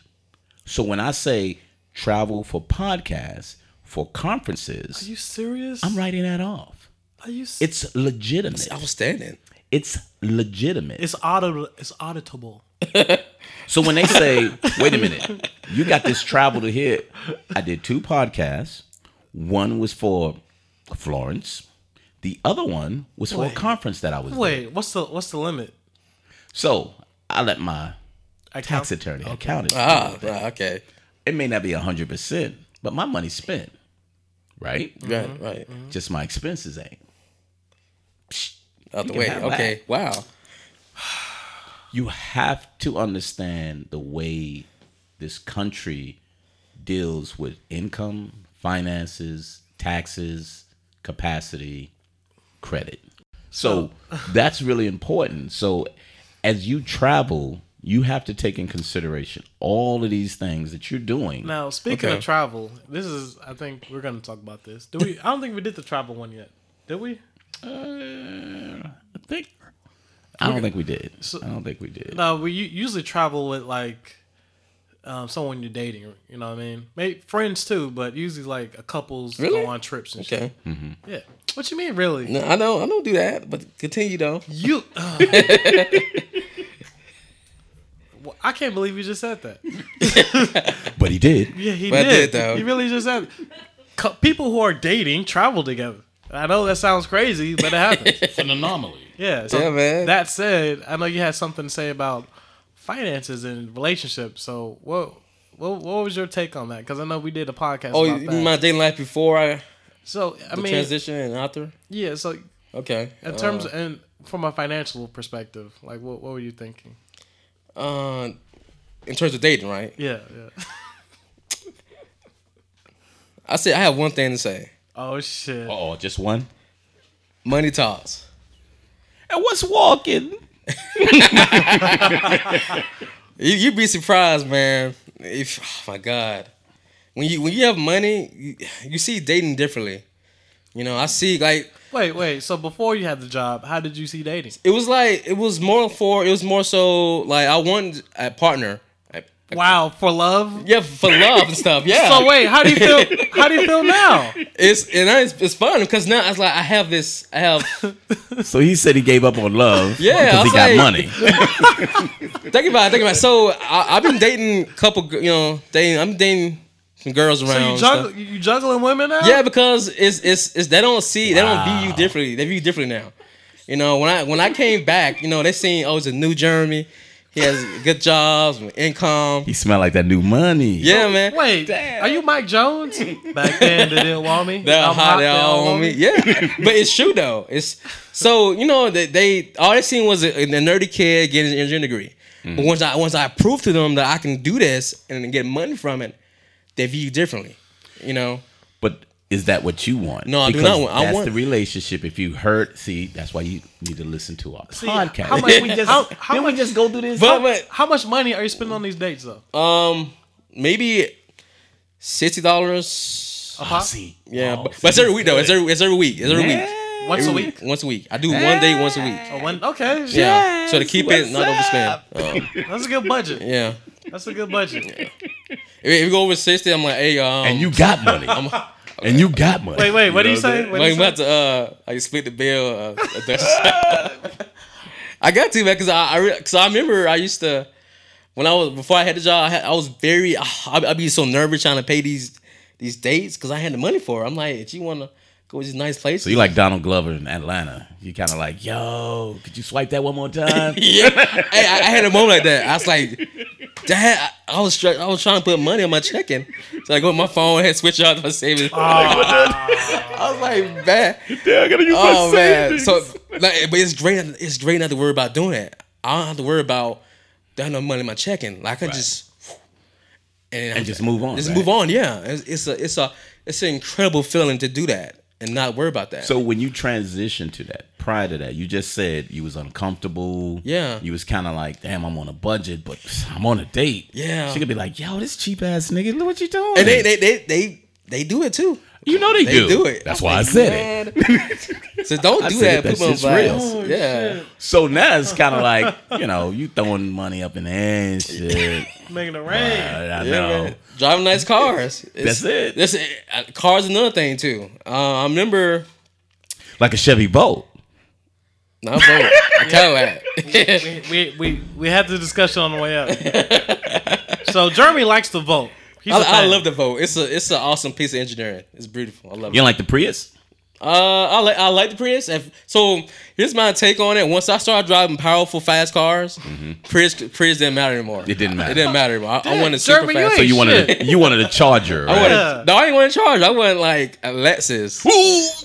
So when I say travel for podcasts for conferences. Are you serious? I'm writing that off. Are you? s- It's legitimate. Outstanding. It's legitimate. It's audit. It's auditable. So when they say, wait a minute, you got this travel to hit," I did two podcasts. One was for Florence. The other one was for Wait. a conference that I was. doing. Wait, what's the what's the limit? So I let my Account- tax attorney account it. Ah, ah, okay. It may not be hundred percent, but my money's spent. Right? Right, right. Just my expenses ain't. Out the way. have Okay. Wow. You have to understand the way this country deals with income, finances, taxes, capacity. credit. So that's really important. So as you travel, you have to take in consideration all of these things that you're doing. Now, speaking Okay. of travel, this is I think we're gonna talk about this. Do we? I don't think we did the travel one yet. Did we? Uh, I think. I don't think we did. I don't think we did. No, we u- usually travel with like um, someone you're dating. You know what I mean? Maybe friends too, but usually like a couples Really? go on trips and shit. Okay. Yeah. What you mean, really? No, I don't. I don't do that. But continue though. You. uh. Well, I can't believe you just said that. But he did. Yeah, he But I did. did, though. He really just said. People who are dating travel together. I know that sounds crazy, but it happens. It's an anomaly. Yeah. So Yeah, man. That said, I know you had something to say about finances and relationships. So what? What, what was your take on that? Because I know we did a podcast Oh, about you mean my dating life before I so I the mean, transition and after? yeah. So Okay. in terms uh, and from a financial perspective, like what what were you thinking? uh, in terms of dating, right? Yeah, yeah. I said I have one thing to say. Oh shit. Oh, just one. Money talks. And what's walking? You you'd be surprised, man. If oh my God, when you when you have money, you, you see dating differently. You know, I see like Wait, wait. So before you had the job, how did you see dating? it was like it was more for it was more so like I wanted a partner. I- Wow, for love. Yeah, for love and stuff. Yeah. So wait, how do you feel? How do you feel now? it's and I, it's, it's fun because now it's like I have this. I have So he said he gave up on love Yeah, because he got like- money. think about it. Think about it. So I, I've been dating a couple. You know, dating. I'm dating some girls around. So you juggle, you juggling women now? Yeah, because it's it's, it's they don't see they don't view you differently. They view you differently now. You know, when I when I came back, you know, they seen oh, it's a new Jeremy. He has good jobs, income. He smell like that new money. Yeah, man. Wait, are you Mike Jones? Back then, they didn't want me. They're I'm hot, they they all on me. Yeah, but it's true though. It's so you know that they all they seen was a, a nerdy kid getting an engineering degree. But mm. once I once I proved to them that I can do this and get money from it, they view you differently. You know. But is that what you want? No, I do not want- I That's want- the relationship. If you hurt, see, that's why you need to listen to our See, podcast. how much- we just, how- how then we just go through this. But but How much money are you spending on these dates though? um maybe sixty dollars. A pop? see, Yeah, Oh, but, but it's every week though. It's every it's every week. It's every week. Yeah. Once a Every week. Once a week. I do one day once a week. Oh, one, okay, Yeah. So to keep it what's not up? overspend. Um, that's a good budget. yeah. That's a good budget. If, if we go over sixty, I'm like, hey, um, and you got money. and you got money. Wait, wait, what do you know say? that? What do Like, you we say? have to, uh, I split the bill. Uh, I got to man, cause I, I, cause I remember I used to, when I was before I had the job, I, had, I was very, I, I'd be so nervous trying to pay these these dates, cause I had the money for. it. I'm like, if you want to go to these nice places, So you like Donald Glover in Atlanta? You kind of like, yo, could you swipe that one more time? yeah. hey, I, I had a moment like that. I was like, Dad, I, I was try- I was trying to put money on my checking, so I go on my phone and switch out to my savings. I was like, man, Yeah, I gotta use oh man. So, like, but it's great. It's great not to worry about doing it. I don't have to worry about there's no money in my checking. Like I Right. just and, and just move on. just right? move on. Yeah, it's, it's a it's a it's an incredible feeling to do that and not worry about that. So when you transition to that, prior to that, you just said you was uncomfortable. Yeah. You was kind of like, damn, I'm on a budget, but I'm on a date. Yeah. She could be like, yo, this cheap ass nigga, look what you doing. and they they they they, they do it too. You know they, They do. do it. That's why I said it. so don't do that. it, Put that me on shit's blast. real. yeah. So now it's kind of like, you know, you throwing money up in the air and shit. Making it rain. I, I Yeah, know. man. Driving nice cars. It's- That's it. That's it. Uh, Cars another thing too. Uh, I remember. Like a Chevy Bolt. Not vote. A Cadillac. we, we we we had the discussion on the way up. so Jeremy likes to Volt. He's a I, I love the Volt. It's a it's an awesome piece of engineering. It's beautiful. I love it. You it. don't like the Prius? Uh, I like I like the Prius. If, so here's my take on it. Once I started driving powerful, fast cars, Prius Prius didn't matter anymore. Mm-hmm. It didn't matter. It didn't matter anymore. I, I wanted super Jeremy, you fast. So you wanted a, you wanted a Charger, I wanted, Yeah. No, I didn't want to charge. I wanted like a Lexus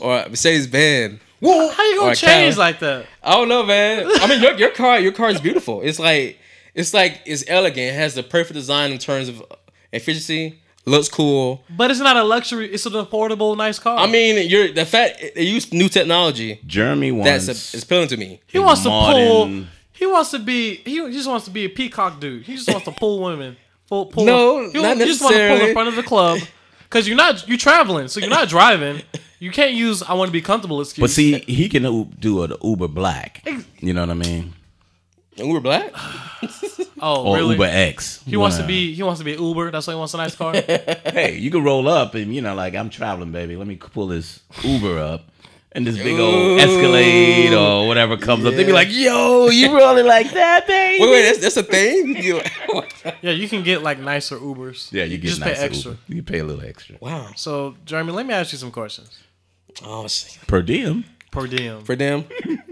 or a Mercedes Benz. How you gonna change Cadillac. like that? I don't know, man. I mean, your, your car, your car is beautiful. It's like, it's like, it's elegant. It has the perfect design in terms of efficiency. looks cool. But it's not a luxury. It's an affordable, nice car. I mean, you're the fact they use new technology. Jeremy wants. That's a, it's appealing to me. he wants to pull. He wants to be. He, he just wants to be a peacock dude. He just wants to pull women. Pull, pull. No, he, not he just want to pull in front of the club because you're not. You're traveling, so you're not driving. You can't use "I want to be comfortable" excuse. But see, he can u- do an Uber Black. You know what I mean? And we're black. oh Or really? Uber X. He wants to be. He wants to be Uber. That's why he wants a nice car. Hey, you can roll up and you know, like I'm traveling, baby. Let me pull this Uber up. And this big old Escalade or whatever comes up, they be like, "Yo, you rolling like that, baby?" Wait, wait, that's, that's a thing. You- yeah, you can get like nicer Ubers. yeah, you get just nice pay extra. Uber. You pay a little extra wow. So, Jeremy, let me ask you some questions. Oh, shit. per diem. Per diem. for them.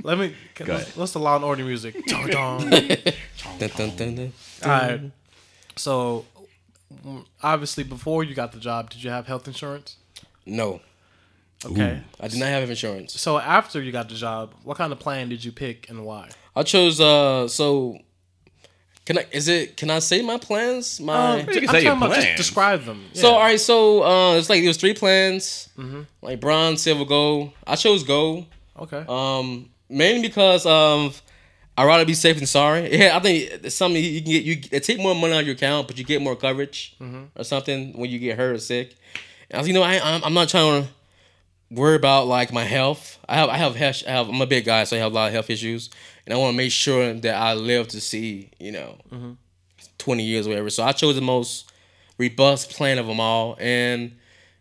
Let me. Go Let's, ahead. what's the Law and Order music? Dun, dun. Dun, dun, dun, dun. All right. So, obviously, before you got the job, did you have health insurance? No, Okay. I did not have insurance. So after you got the job, what kind of plan did you pick and why? I chose. Uh, so can I? Is it? Can I say my plans? My. you can I'm say your talking about just plans. describe them. So all right, so uh, it's like there was three plans, like bronze, silver, gold. I chose gold, okay. um, mainly because um, I'd rather be safe than sorry. Yeah, I think it's something you can get. You it take more money out of your account, but you get more coverage or something when you get hurt or sick. And I was, you know, I, I'm, I'm not trying to worry about like my health. I have, I have, health, I have, I'm a big guy, so I have a lot of health issues, and I want to make sure that I live to see, you know, 20 years or whatever. So I chose the most robust plan of them all, and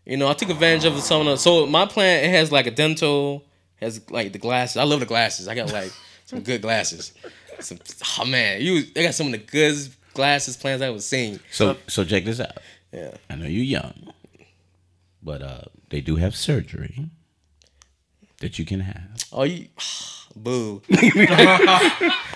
you know, I took advantage of some of the. So my plan it has like a dental, has like the glasses. I love the glasses. I got like some good glasses. Some, oh man, you they got some of the good glasses plans I was seeing. So, so check this out. Yeah. I know you're young, but uh, they do have surgery that you can have. Oh, you, boo.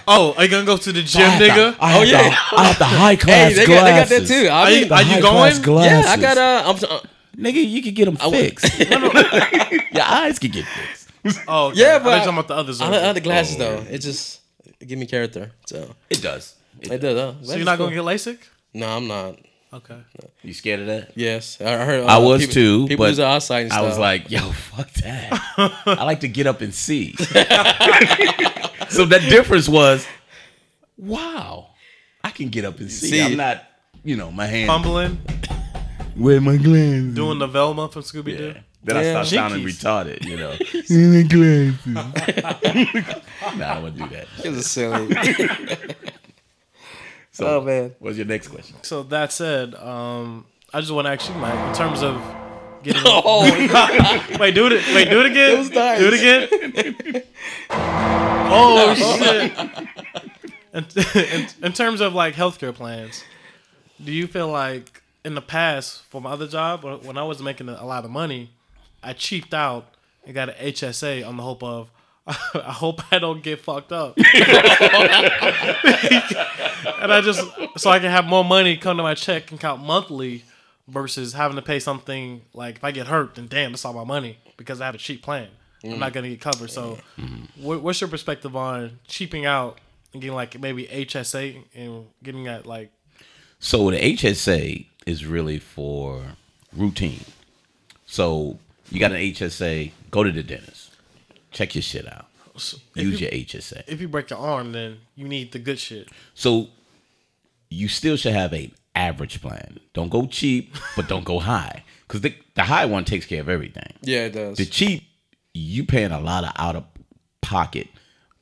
oh, are you gonna go to the gym, nigga? I Oh, yeah. I have the high Hey, class they got, they got that too. I Are mean, you, are you high-class going? yeah, I got uh, I'm, uh, Nigga, you can get them fixed. Your eyes can get fixed. Oh, okay. Yeah, but thought you were talking about the others. I, like- I like the glasses Oh, though. It just it give me character. So It does. It it does. does. Huh? So you're not gonna get LASIK? No, I'm not. Okay. You scared of that? Yes, I heard. uh, I was people, too, People but lose their eyesight. And I was like, yo, fuck that. I like to get up and see. so that difference was, wow, I can get up and see. See. I'm not, you know, my hand. Fumbling, with my glasses? doing the Velma from Scooby Doo. Yeah. Then I Yeah. start sounding Jinkies. retarded, you know. In the glasses. nah, I don't want to do that. it was silly. So, oh man. what's your next question? So that said, um, I just want to ask you, Mike, in terms of getting. Oh, wait, do it. Wait, do it again. It was nice. Do it again. oh shit. In, in, in terms of like healthcare plans, do you feel like in the past for my other job when when I was making a lot of money, I cheaped out and got an HSA on the hope of I hope I don't get fucked up. and I just so I can have more money come to my check and count monthly versus having to pay something like if I get hurt, then damn, that's all my money because I have a cheap plan. I'm not mm. gonna get covered. So, mm-hmm. what, what's your perspective on cheaping out and getting like maybe HSA and getting that like So the HSA is really for routine. So you got an HSA, go to the dentist, check your shit out, use you- your HSA. if you break your arm, then you need the good shit. So you still should have a average plan. Don't go cheap, but don't go high, because the the high one takes care of everything. yeah, it does. The cheap, you paying a lot of out of pocket.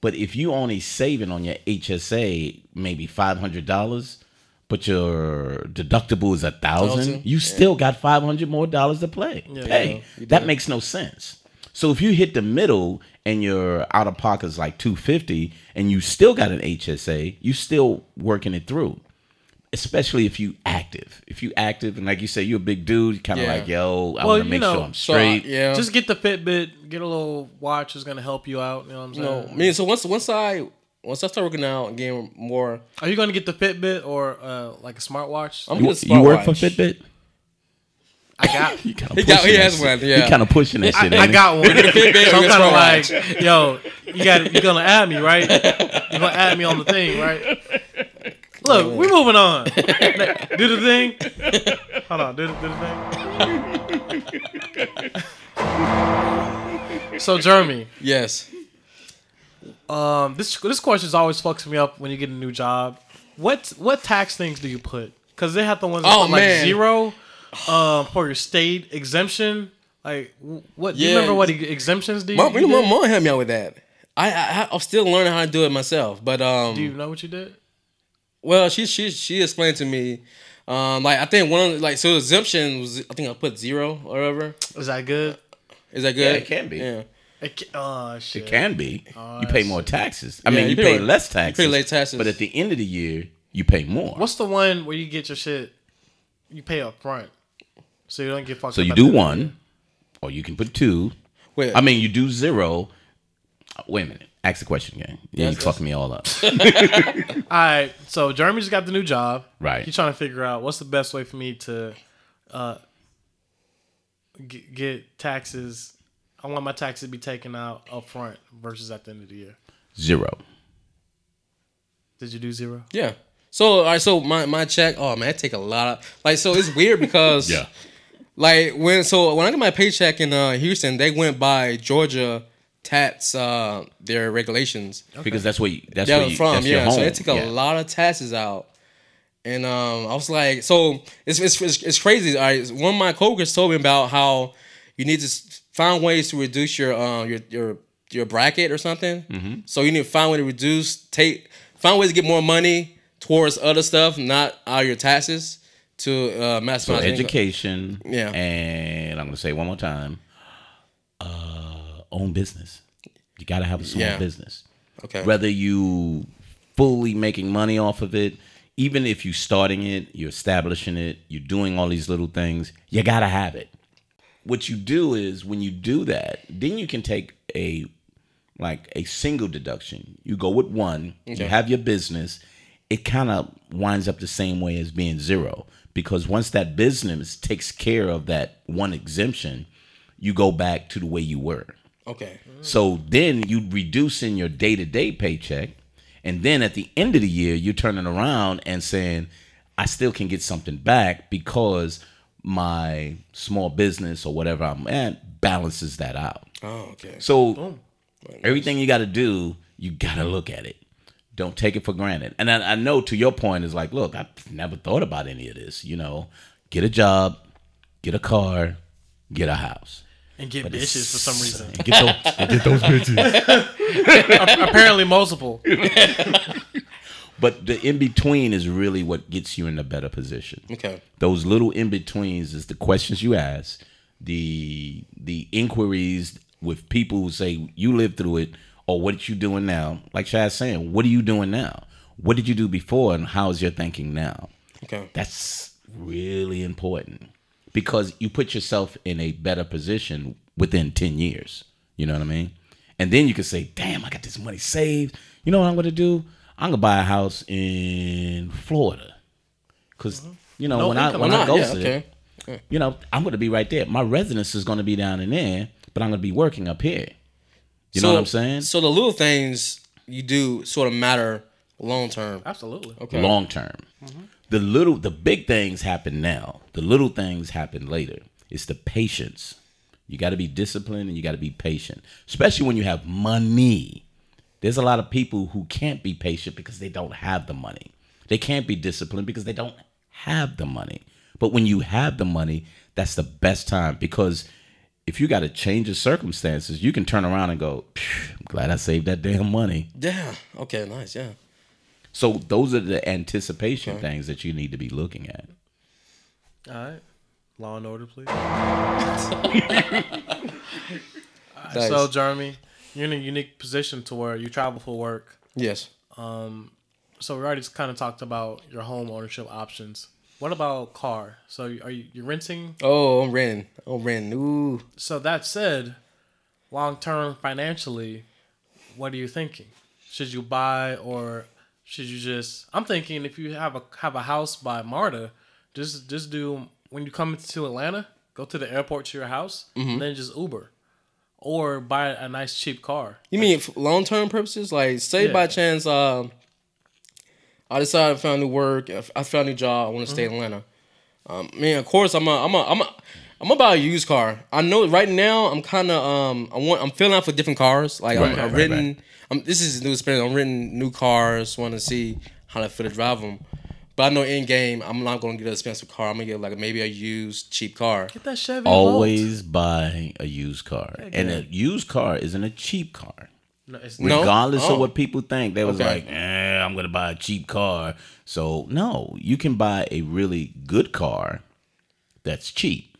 But if you only saving on your HSA maybe five hundred dollars, but your deductible is a thousand, Thousand? you still got five hundred more dollars to play. pay. you that do. makes no sense. So if you hit the middle and your out of pocket is like two fifty, and you still got an HSA, you still working it through. Especially if you active. If you active and like you say, you're a big dude, kind of Yeah. like, yo, I Well, want to make know, sure I'm So, uh, straight. yeah. Just get the Fitbit, get a little watch is gonna help you out. You know what I'm saying? no, I mean, so once once I once I start working out and getting more, Are you gonna get the Fitbit or uh, like a smartwatch? I'm You, gonna you work for. Fitbit? I got. He kind of He got- he has one, yeah. He kind of pushing that shit. I, I ain't he? got one. Fitbit so I'm kind of smartwatch? like, yo, you got you're gonna add me, right? You're gonna add me on the thing, right? Look, we're moving on. do the thing. Hold on, do, the- do the thing. so, Jeremy, Yes. Um, this this question always fucks me up when you get a new job. What what tax things do you put? Because they have the ones that Oh, put like man. zero um, for your state exemption. Like, wh- what? Do you Yeah. remember what exemptions do you? Mom, you my did? mom helped me out with that. I, I I'm still learning how to do it myself, but um, Do you know what you did? well, she she she explained to me, um, like I think one of the- like so exemption was I think I put zero or whatever. Is that good? Is that good? Yeah, it can be. Yeah, It ca- oh shit. It can be. Oh, you pay more see. taxes. I Yeah, mean, you you, pay pay, less taxes. Pay less taxes. But at the end of the year, you pay more. What's the one where you get your shit? You pay up front, so you don't get fucked. so you do the- one, or you can put two. Wait, I mean, you do zero. Wait a minute. Ask the question again. Yeah, you Yes, fucking me all up. All right, so Jeremy just got the new job. Right. He's trying to figure out what's the best way for me to uh, get, get taxes. I want my taxes to be taken out up front versus at the end of the year. Zero. Did you do zero? yeah. So all right, so my my check. Oh man, that take a lot of like. So it's weird because yeah. like when so when I got my paycheck in uh, Houston, they went by Georgia tax uh, their regulations. Because that's where you, that's where I'm you, from. that's your Yeah, home. so they took a Yeah. lot of taxes out, and um, I was like, so it's it's it's, it's crazy. All right, one of my coworkers told me about how you need to s- find ways to reduce your um your your your bracket or something. Mm-hmm. So you need to find a way to reduce take find ways to get more money towards other stuff, not all your taxes to uh, maximize So income. education. Yeah. And I'm gonna say one more time. Uh, own business. You gotta have a small Yeah. business. Okay. Whether you fully making money off of it, even if you starting it, you're establishing it, you're doing all these little things, you gotta have it. What you do is when you do that, then you can take a like a single deduction. You go with one, you have your business, it kind of winds up the same way as being zero because once that business takes care of that one exemption, you go back to the way you were. Okay. So then you reduce in your day to day paycheck, and then at the end of the year, you're turning around and saying, I still can get something back because my small business or whatever I'm at balances that out. Oh, okay. So everything you got to do, you got to look at it. Don't take it for granted. And I, I know to your point is like, look, I've never thought about any of this. You know, get a job, get a car, get a house. And get bitches for some reason. And get those, and get those bitches. Apparently, multiple. But the in between is really what gets you in a better position. Okay. Those little in betweens is the questions you ask, the the inquiries with people who say you lived through it or what you doing now. Like Shad's saying, what are you doing now? What did you do before and how's your thinking now? Okay. That's really important because you put yourself in a better position within 10 years. You know what I mean? And then you can say, damn, I got this money saved. You know what I'm going to do? I'm going to buy a house in Florida. Because, mm-hmm. you know, No when, I when out. I go yeah, there, okay. you know I'm going to be right there. My residence is going to be down in there, but I'm going to be working up here. You know what I'm saying? So the little things you do sort of matter long term. Absolutely. Okay. long term. Mm-hmm. The little, the big things happen now. The little things happen later. It's the patience. You got to be disciplined and you got to be patient, especially when you have money. There's a lot of people who can't be patient because they don't have the money. They can't be disciplined because they don't have the money. But when you have the money, that's the best time because if you got to change the circumstances, you can turn around and go, I'm glad I saved that damn money. Yeah. Okay. Nice. Yeah. So those are the anticipation things that you need to be looking at. All right. Law and order, please. Nice. So, Jeremy, you're in a unique position to where you travel for work. yes. Um, so we already kind of talked about your home ownership options. What about car? So are you you're renting? Oh, I'm renting. I'm renting. Ooh. So that said, long term financially, what are you thinking? Should you buy or should you just? I'm thinking if you have a have a house by MARTA, just just do when you come to Atlanta, go to the airport to your house, and then just Uber, or buy a nice cheap car. You mean long term purposes? Like, say Yeah. by chance, um, all I decided I found new work. I found a new job. I want to stay in Atlanta. Um, I mean, of course, I'm a, I'm a, I'm a, I'm about a used car. I know right now I'm kind of um I want I'm feeling out for different cars. Like Right, I'm, I'm right, written. right. I'm, this is a new experience. I'm renting new cars. Want to see how I feel to drive them. But I know in game I'm not gonna get an expensive car. I'm gonna get like maybe a used cheap car. Get that Chevy. Always buy a used car, and a used car isn't a cheap car. No, it's No? regardless Oh. of what people think. They was Okay. like, eh, I'm gonna buy a cheap car. So no, you can buy a really good car that's cheap.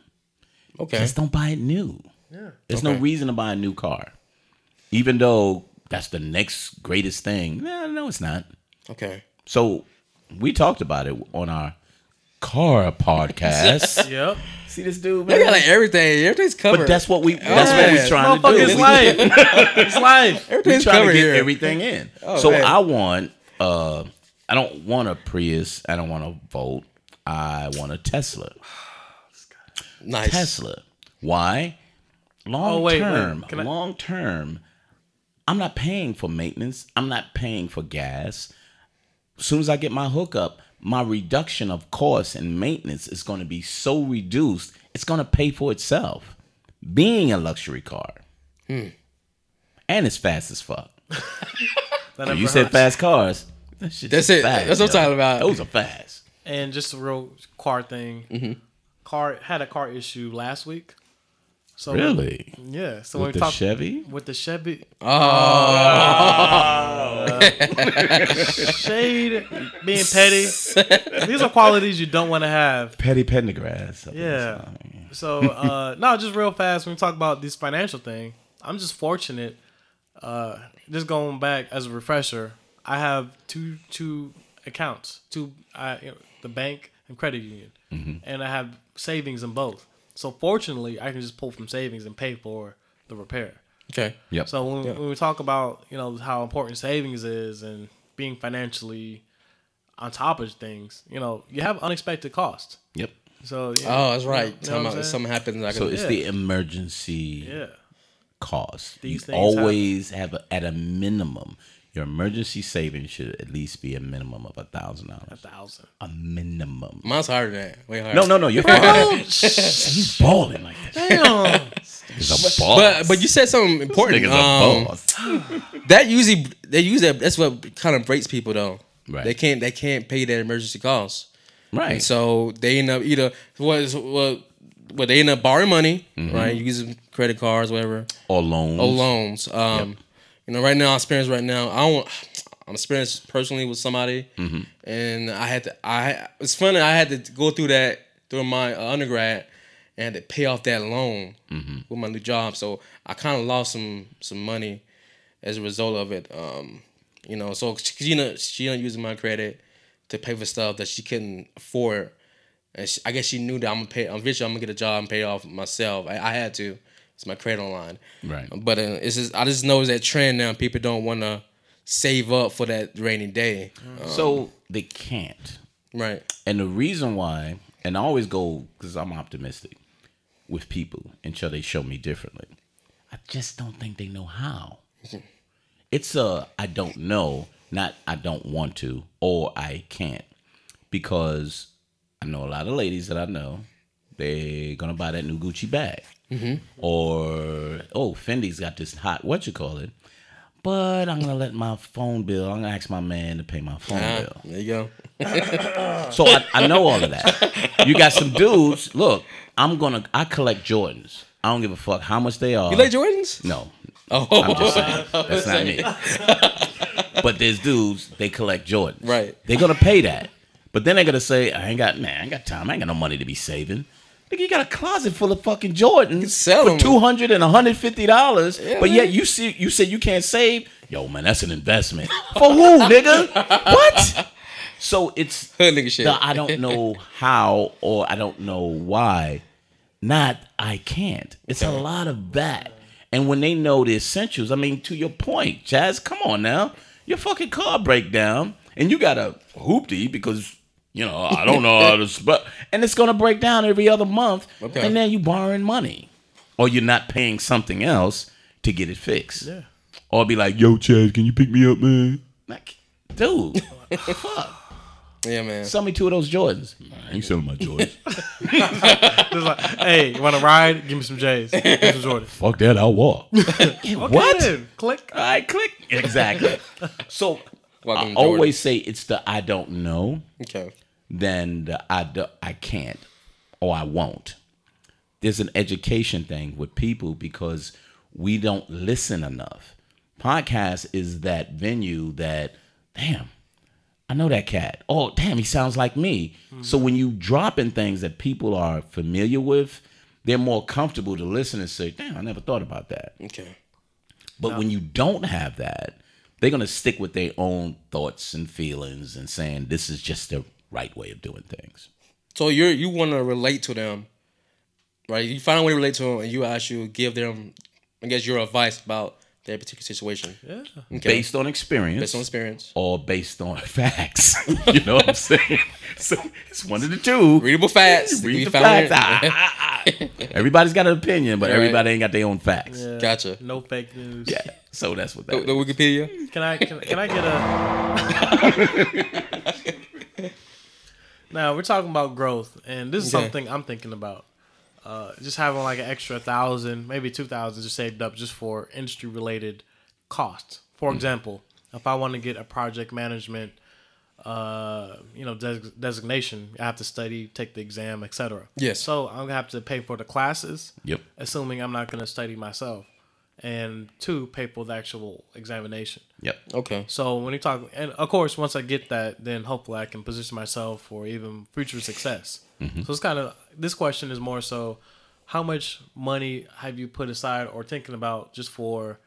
Okay. Just don't buy it new. Yeah. There's no reason to buy a new car. Even though that's the next greatest thing. No, no, it's not. Okay. So we talked about it on our car podcast. Yep. See this dude, They got like everything. Everything's covered. but that's what we that's what we're trying to do. it's We- life. it's life. we everything's trying to covered get here. everything in. Oh, so man. I want uh I don't want a Prius, I don't want a Volt. I want a Tesla. nice. Tesla. Why? Long Oh, wait, wait. term, Can I- long term. I'm not paying for maintenance. I'm not paying for gas. As soon as I get my hookup, my reduction of cost and maintenance is going to be so reduced. It's going to pay for itself. Being a luxury car, Hmm. and it's fast as fuck. That You said fast cars. That That's just it. That's what I'm talking about. Those are fast. And just a real car thing. Mm-hmm. Car had a car issue last week. So Really? Yeah. So With when we the talk Chevy? with the Chevy, Oh. shade, being petty. These are qualities you don't want to have. Petty Pendergrass. Yeah. So uh no, just real fast when we talk about this financial thing, I'm just fortunate. Uh just going back as a refresher, I have two two accounts, two I you know, the bank and credit union. And I have savings in both. So fortunately, I can just pull from savings and pay for the repair. Okay. Yep. So when, when we talk about you know how important savings is and being financially on top of things, you know you have unexpected costs. Yep. So yeah, Oh, that's right. You know Talking what I'm if something happens, I can. So it's Yeah. the emergency yeah. cost. These you things always have, a, at a minimum, your emergency savings should at least be a minimum of a thousand dollars. A thousand. A minimum. Mine's harder than that. Way harder. No, no, no. You're fine. He's balling like that. Damn. He's a boss. But but you said something important. Nigga's Um, a boss. that usually they use that. That's what kind of breaks people though. Right. They can't they can't pay their emergency costs. Right. And so they end up either what is what what they end up borrowing money, Mm-hmm. right? Using credit cards, whatever, or loans. or loans. Um, you know, right now, I'm experienced right now. I don't. I'm experienced personally with somebody, Mm-hmm. and I had to. I it's funny. I had to go through that through my uh, undergrad and to pay off that loan Mm-hmm. with my new job. So I kind of lost some some money as a result of it. Um, you know, so she, you know, she up using my credit to pay for stuff that she couldn't afford. And she, I guess she knew that I'm gonna pay. Eventually, I'm gonna get a job and pay off myself. I, I had to. It's my credit line. Right. But uh, it's just I just know that trend now. People don't want to save up for that rainy day. Uh, So they can't. right. And the reason why, and I always go because I'm optimistic with people until they show me differently. I just don't think they know how. It's a I don't know, not I don't want to or I can't. Because I know a lot of ladies that I know, they're gonna buy that new Gucci bag. Or oh, Fendi's got this hot what you call it. But I'm gonna let my phone bill. I'm gonna ask my man to pay my phone Ah, bill. there you go. So I, I know all of that. You got some dudes. Look, I'm gonna. I collect Jordans. I don't give a fuck how much they are. You like Jordans? No, Oh, I'm just saying that's not me. But there's dudes. They collect Jordans. Right. They're gonna pay that. But then they're gonna say, I ain't got man. I ain't got time. I ain't got no money to be saving. Nigga, you got a closet full of fucking Jordans sell for two hundred and hundred fifty dollars. but man. yet you see, you say you can't save. Yo, man, that's an investment for who, nigga? What? So it's hood nigga shit. the I don't know how or I don't know why. Not I can't. It's a lot of that. And when they know the essentials, I mean, to your point, Chaz, come on now. Your fucking car break down and you got a hoopty because you know, I don't know how to sp- and it's gonna break down every other month. Okay. And then you're borrowing money. Or you're not paying something else to get it fixed. Yeah. Or be like, yo, Chad, can you pick me up, man? Like, dude, fuck. Yeah, man. Sell me two of those Jordans. I ain't selling my Jordans. Just like, hey, you want to ride? Give me some J's. Give me some Jordan. Fuck that, I'll walk. Okay, what? then. Click. All right, click. Exactly. So Welcome I always say it's the I don't know Okay. Than the I, do, I can't or I won't. There's an education thing with people because we don't listen enough. Podcast is that venue that, damn, I know that cat. Oh, damn, he sounds like me. Mm-hmm. So when you drop in things that people are familiar with, they're more comfortable to listen and say, damn, I never thought about that. Okay. But when you don't have that, they're gonna stick with their own thoughts and feelings and saying this is just the right way of doing things. So you're you want to relate to them, right? You find a way to relate to them, and you actually give them, I guess, your advice about their particular situation. Yeah. Okay. Based on experience. Based on experience. or based on facts. you know what I'm saying? So it's one of the two. Readable facts. Read the facts. Ah, ah, ah. Everybody's got an opinion, but Right. everybody ain't got their own facts. Yeah. Yeah. Gotcha. No fake news. Yeah. So that's what The, that the is. Wikipedia. Can I can, can I get a? Now we're talking about growth, and this is Okay. something I'm thinking about. Uh, just having like an extra thousand, maybe two thousand, just saved up just for industry related costs. For Mm. example, if I want to get a project management, uh, you know, des- designation, I have to study, take the exam, etc. Yes. So I'm gonna have to pay for the classes Yep. assuming I'm not going to study myself, and two, pay for the actual examination. Yep. Okay. So when you talk, and of course, once I get that, then hopefully I can position myself for even future success. So it's kind of this question is more so, how much money have you put aside or thinking about just for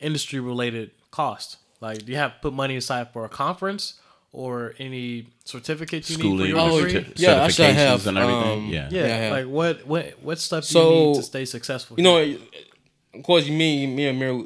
industry related cost? Like, do you have put money aside for a conference or any certificates you need for your Oh, degree? certi- yeah, actually I certifications have, and everything. um, yeah. Yeah, Yeah, I have. like what what what stuff do So, you need to stay successful? You know, of course, you me, me and Mir uh,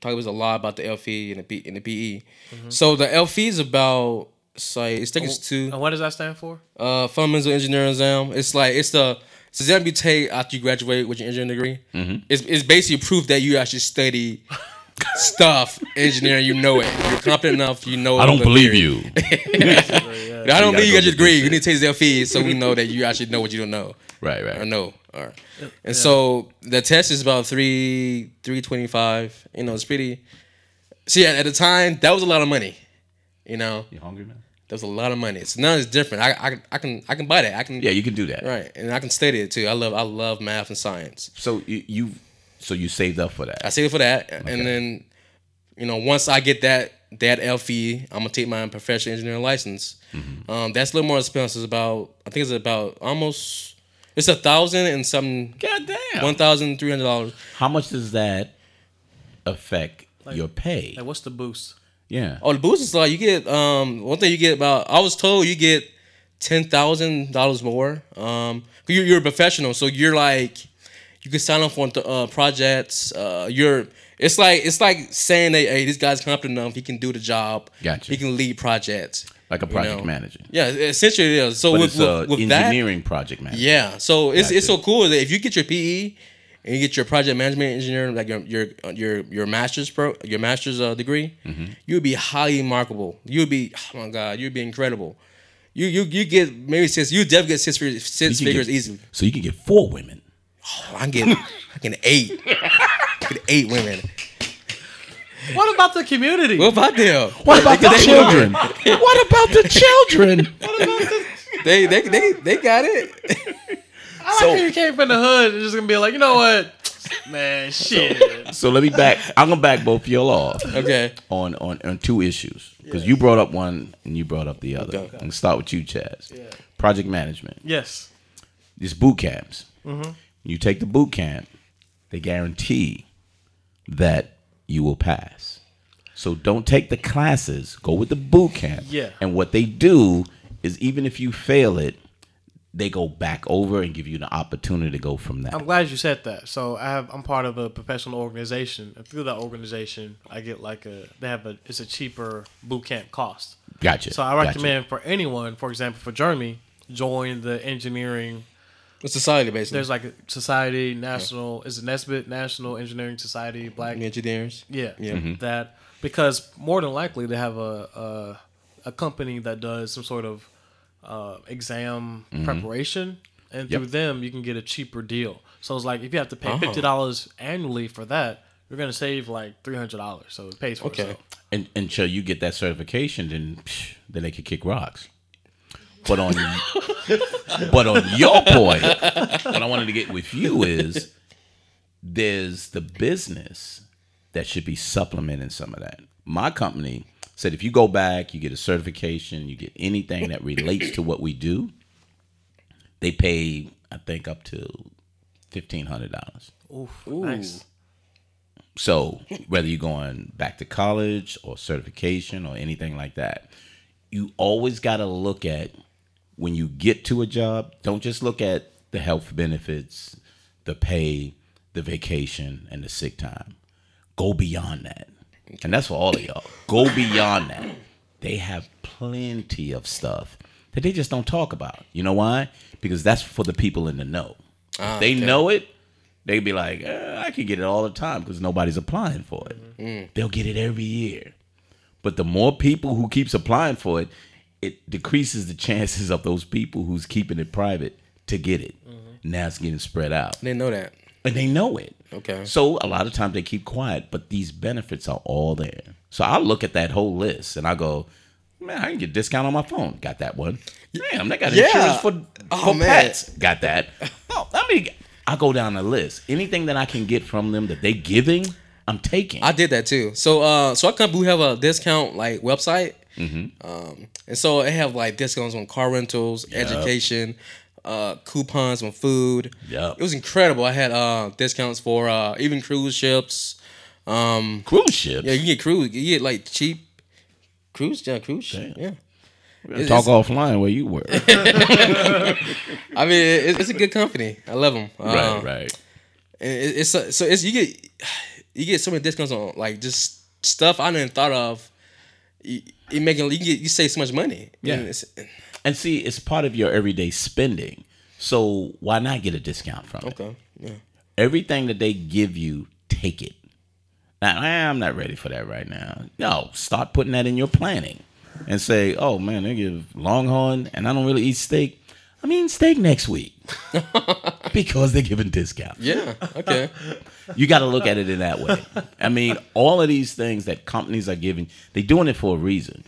talked was a lot about the LFE and the B and the PE. Mm-hmm. So the LFE is about it's like it's think it's two and what does that stand for? uh fundamental engineering exam. It's like it's the it's the exam you take after you graduate with your engineering degree. Mm-hmm. It's it's basically proof that you actually study stuff engineering. You know it. You're competent enough. You know. I don't believe theory. you. I don't gotta believe you got your degree. You need to take the LFE so we know that you actually know what you don't know. Right, right. I know. All right. And so the test is about three three twenty five. You know, it's pretty. See, at, at the time, that was a lot of money. You know, You hungry, man? that was a lot of money. So now it's different. I, I, I can I can buy that. I can Yeah, you can do that. right, and I can study it too. I love I love math and science. So you, you so you saved up for that. I saved it for that, and then you know once I get that that LFE, I'm gonna take my professional engineering license. Um, that's a little more expensive. It's about I think it's about almost it's a thousand and something. God damn. One thousand three hundred dollars. How much does that affect your pay? Like, what's the boost? Yeah. Oh, the boost is like you get um one thing you get about I was told you get ten thousand dollars more. Um, you're you're a professional, so you're like you can sign up for uh, projects. Uh, you're it's like it's like saying that hey, this guy's competent enough, he can do the job. Gotcha. He can lead projects. Like a you project know. manager. Yeah, essentially it is. So But with, with, with that, engineering project manager. yeah. So it's it's so cool that if you get your PE and you get your project management engineering, like your your your your master's pro your master's uh, degree, Mm-hmm. you would be highly remarkable. You would be oh my god, you'd be incredible. You you you get maybe six. You definitely get six figures, six You figures get- easily. So you can get four women. Oh, I can get I get eight. I get eight women. What about the community? What about them? What about the children? what about the children? They they they they got it. I like so- how you came from the hood and just gonna be like, you know what, man, shit. So let me back. I'm gonna back both of y'all off Okay. on on, on two issues because you brought up one and you brought up the other. Okay. I'm gonna start with you, Chaz. Project management. yes. These boot camps. Mm-hmm. You take the boot camp, they guarantee that you will pass. So don't take the classes. Go with the boot camp. Yeah. And what they do is even if you fail it, they go back over and give you the opportunity to go from that. I'm glad you said that. So I have I'm part of a professional organization, and through that organization, I get like a they have a it's a cheaper boot camp cost. Gotcha. So I Gotcha. recommend for anyone, for example, for Jeremy, join the engineering. It's society basically. There's like a society, national is it NSBE National Engineering Society, Black engineers. Yeah, Yeah. that because more than likely they have a, a a company that does some sort of uh, exam Mm-hmm. preparation, and through them you can get a cheaper deal. So it's like if you have to pay Oh. fifty dollars annually for that, you're gonna save like three hundred dollars. So it pays for Okay. itself. And until you get that certification, then psh, then they could kick rocks. But on but on your point, what I wanted to get with you is there's the business that should be supplementing some of that. My company said if you go back, you get a certification, you get anything that relates to what we do, they pay I think up to fifteen hundred dollars. Oof, nice. So whether you're going back to college or certification or anything like that, you always got to look at when you get to a job. Don't just look at the health benefits, the pay, the vacation, and the sick time. Go beyond that, and that's for all of y'all. Go beyond that. They have plenty of stuff that they just don't talk about. You know why? Because that's for the people in the know. If they know it, they'd be like, eh, I can get it all the time because nobody's applying for it. They'll get it every year. But the more people who keeps applying for it, it decreases the chances of those people who's keeping it private to get it. Now it's getting spread out. They know that. And they know it. Okay. So a lot of times they keep quiet, but these benefits are all there. So I look at that whole list and I go, man, I can get a discount on my phone. Got that one. Damn, they got Yeah. insurance for, Oh, for pets. Got that. Oh, I mean, I go down the list. Anything that I can get from them that they giving, I'm taking. I did that too. So uh so our company we have a discount like website. Um and so it have like discounts on car rentals, education, uh coupons on food. Yup. It was incredible. I had uh discounts for uh even cruise ships. Um Cruise ships. yeah, you get cruise you get like cheap cruise yeah, cruise ship. Yeah. Gonna Talk offline where you were. I mean, it, it's a good company. I love them. right, right. And it, it's so so it's you get you get so many discounts on like just stuff I didn't thought of. You, you making you get you save so much money. Yeah. And And see, it's part of your everyday spending. So why not get a discount from it? okay. Yeah. Everything that they give you, take it. Now, I'm not ready for that right now. No, start putting that in your planning and say, oh man, they give Longhorn and I don't really eat steak. I'm eating steak next week because they're giving discounts. Yeah. Okay. You got to look at it in that way. I mean, all of these things that companies are giving, they're doing it for a reason.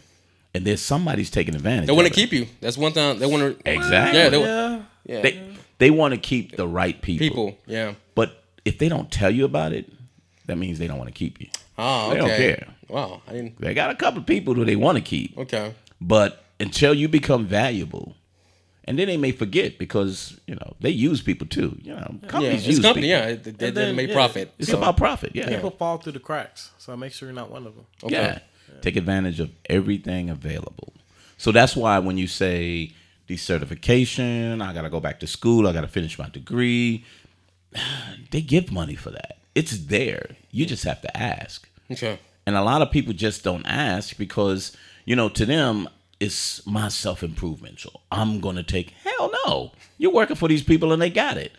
And there's somebody's taking advantage. they want to keep you. That's one thing. They want to. Exactly. Yeah. They, Yeah. yeah. They they want to keep the right people. people. Yeah. But if they don't tell you about it, that means they don't want to keep you. Oh. Okay. They don't care. Wow. I didn't. They got a couple of people who they want to keep, Okay. but until you become valuable, and then they may forget because you know they use people too. You know, Yeah. companies It's use company. people. Yeah. They, they, And they make yeah, profit. It's so- about profit. Yeah. People fall through the cracks, so make sure you're not one of them. Okay. Yeah. Take advantage of everything available. So that's why when you say decertification, I got to go back to school, I got to finish my degree, they give money for that. It's there. You just have to ask. Okay. And a lot of people just don't ask because, you know, to them, it's my self improvement. So I'm going to take, hell no. You're working for these people and they got it.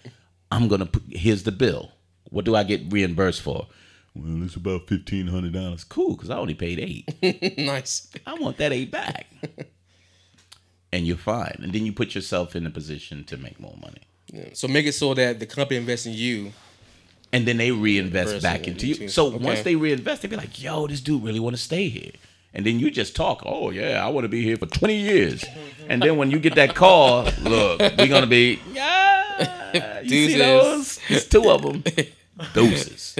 I'm going to put, here's the bill. What do I get reimbursed for? Well, it's about $1,500. Cool, because I only paid eight. nice. I want that eight back. and you're fine. And then you put yourself in a position to make more money. Yeah. So make it so that the company invests in you. And then they reinvest back into you. too. So Okay. once they reinvest, they be like, yo, this dude really want to stay here. And then you just talk, oh, yeah, I want to be here for 20 years. and then when you get that call, look, we're going to be, yeah, you see Deuces. those? There's two of them. Doses.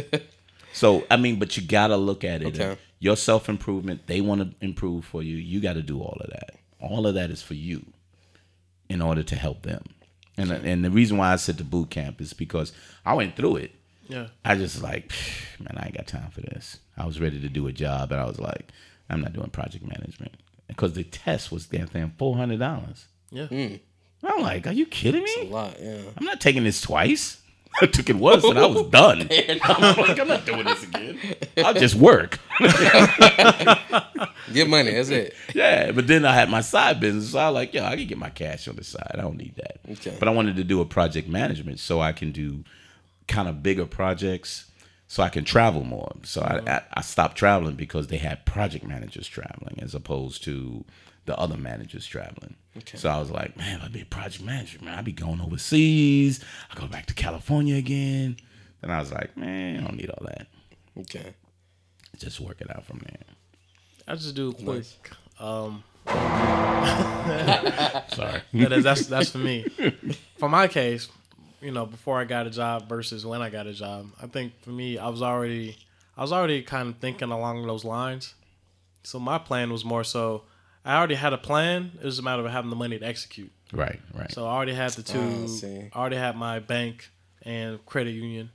So, I mean, but you got to look at it. Okay. Your self improvement, they want to improve for you. You got to do all of that. All of that is for you in order to help them. And, and the reason why I said the boot camp is because I went through it. Yeah. I just like, man, I ain't got time for this. I was ready to do a job, and I was like, I'm not doing project management because the test was damn thing four hundred dollars. Yeah. Hmm. I'm like, are you kidding me? A me? lot. Yeah. I'm not taking this twice. I took it once and I was done. I'm like, I'm not doing this again. I'll just work. Get money. That's it. Yeah, but then I had my side business. So I was like, yeah, I can get my cash on the side. I don't need that. Okay. But I wanted to do a project management so I can do kind of bigger projects so I can travel more. So I, I I stopped traveling because they had project managers traveling as opposed to the other managers traveling. So I was like, man, if I be a project manager, man, I'd be going overseas. I go back to California again. Then I was like, man, I don't need all that. Okay. Just work it out from there. I'll just do a quick. Um, Sorry. that is, that's that's for me. For my case, you know, before I got a job versus when I got a job, I think for me, I was already I was already kind of thinking along those lines. So my plan was more so I already had a plan. It was a matter of having the money to execute. Right, right. So I already had the Ah, two. see. I already had my bank and credit union.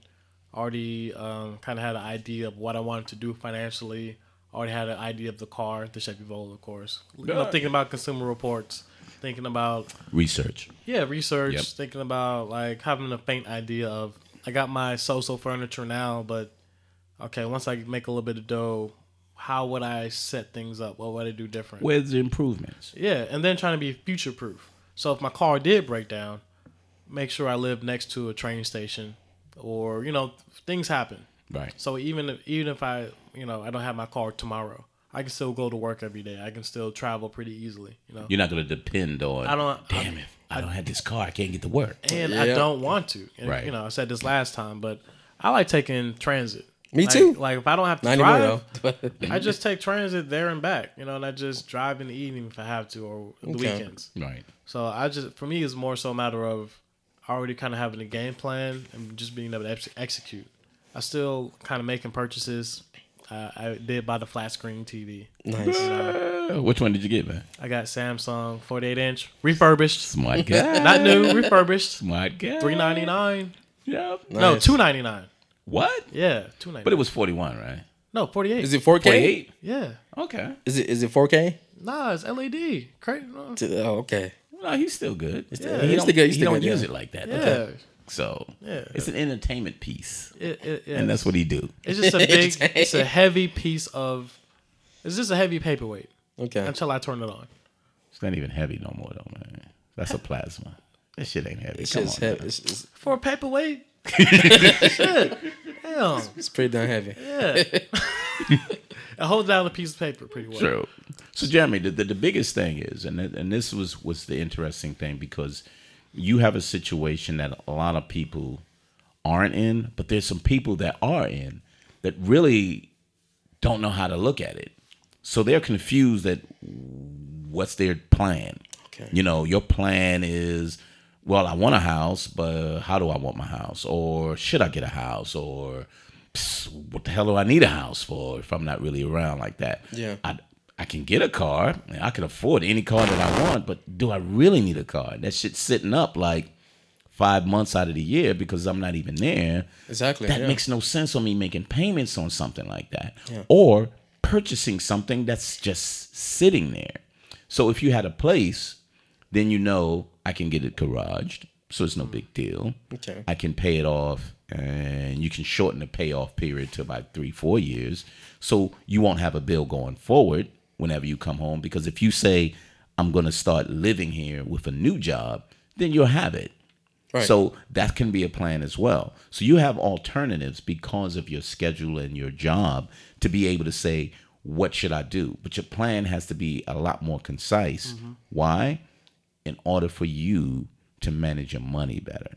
Already um, kind of had an idea of what I wanted to do financially. Already had an idea of the car, the Chevy Volt, of course. You know, thinking about consumer reports, thinking about Research. yeah research, Yep. thinking about like having a faint idea of I got my so-so furniture now, but okay, once I make a little bit of dough, how would I set things up? What would I do different? Where's the improvements? Yeah, and then trying to be future proof. So if my car did break down, make sure I live next to a train station, or you know things happen. Right. So even if even if I you know I don't have my car tomorrow, I can still go to work every day. I can still travel pretty easily. You know, You're not going to depend on. I don't- Damn I- if I don't have this car, I can't get to work. and I don't want to. And, Right. You know, I said this last time, but I like taking transit. Me Like- too. Like if I don't have to drive, though. I just take transit there and back. You know, and I just drive in the evening if I have to, or the Okay. weekends. Right. So I just for me it's more so a matter of already kind of having a game plan and just being able to ex- execute. I still kind of making purchases. Uh, I did buy the flat screen TV. nice. Uh, which one did you get, man? I got Samsung 48 inch refurbished, Smart guy. not new, refurbished. Smart guy. 399. Yep. No, 299. What? Yeah, 299. But it was 41, right? no 48. Is it 4K? 48? Yeah. Okay. Is it is it 4K? Nah, it's LED. Crazy. Oh, okay. No, he's still good. Yeah. he He's don't, still good, he's he still don't good, use yeah. it like that. Yeah. So Yeah. it's an entertainment piece, It, it, yeah. and that's what he do. It's just a big. it's a heavy piece of. It's just a heavy paperweight Okay. until I turn it on. It's not even heavy no more, though, man. That's a plasma. That shit ain't heavy. It's Come just on, heavy. It's, it's, For a paperweight? Shit. Damn. it's pretty damn heavy. Yeah. it holds down a piece of paper pretty well. True. So, Jeremy, the, the, the biggest thing is, and and this was was the interesting thing because you have a situation that a lot of people aren't in, but there's some people that are in that really don't know how to look at it. So they're confused that what's their plan. Okay. You know, your plan is, well, I want a house, but how do I want my house? Or should I get a house? Or what the hell do I need a house for if I'm not really around like that? Yeah. I, I can get a car. and I can afford any car that I want, but do I really need a car? That shit's sitting up like five months out of the year because I'm not even there. Exactly. That yeah. makes no sense on me making payments on something like that. Yeah. Or purchasing something that's just sitting there. So if you had a place, then you know I can get it garaged. So it's no mm. big deal. Okay. I can pay it off and you can shorten the payoff period to about three, four years. So you won't have a bill going forward whenever you come home. Because if you say, I'm going to start living here with a new job, then you'll have it. Right. So that can be a plan as well. So you have alternatives because of your schedule and your job to be able to say, what should I do? But your plan has to be a lot more concise. Mm-hmm. Why? In order for you to manage your money better.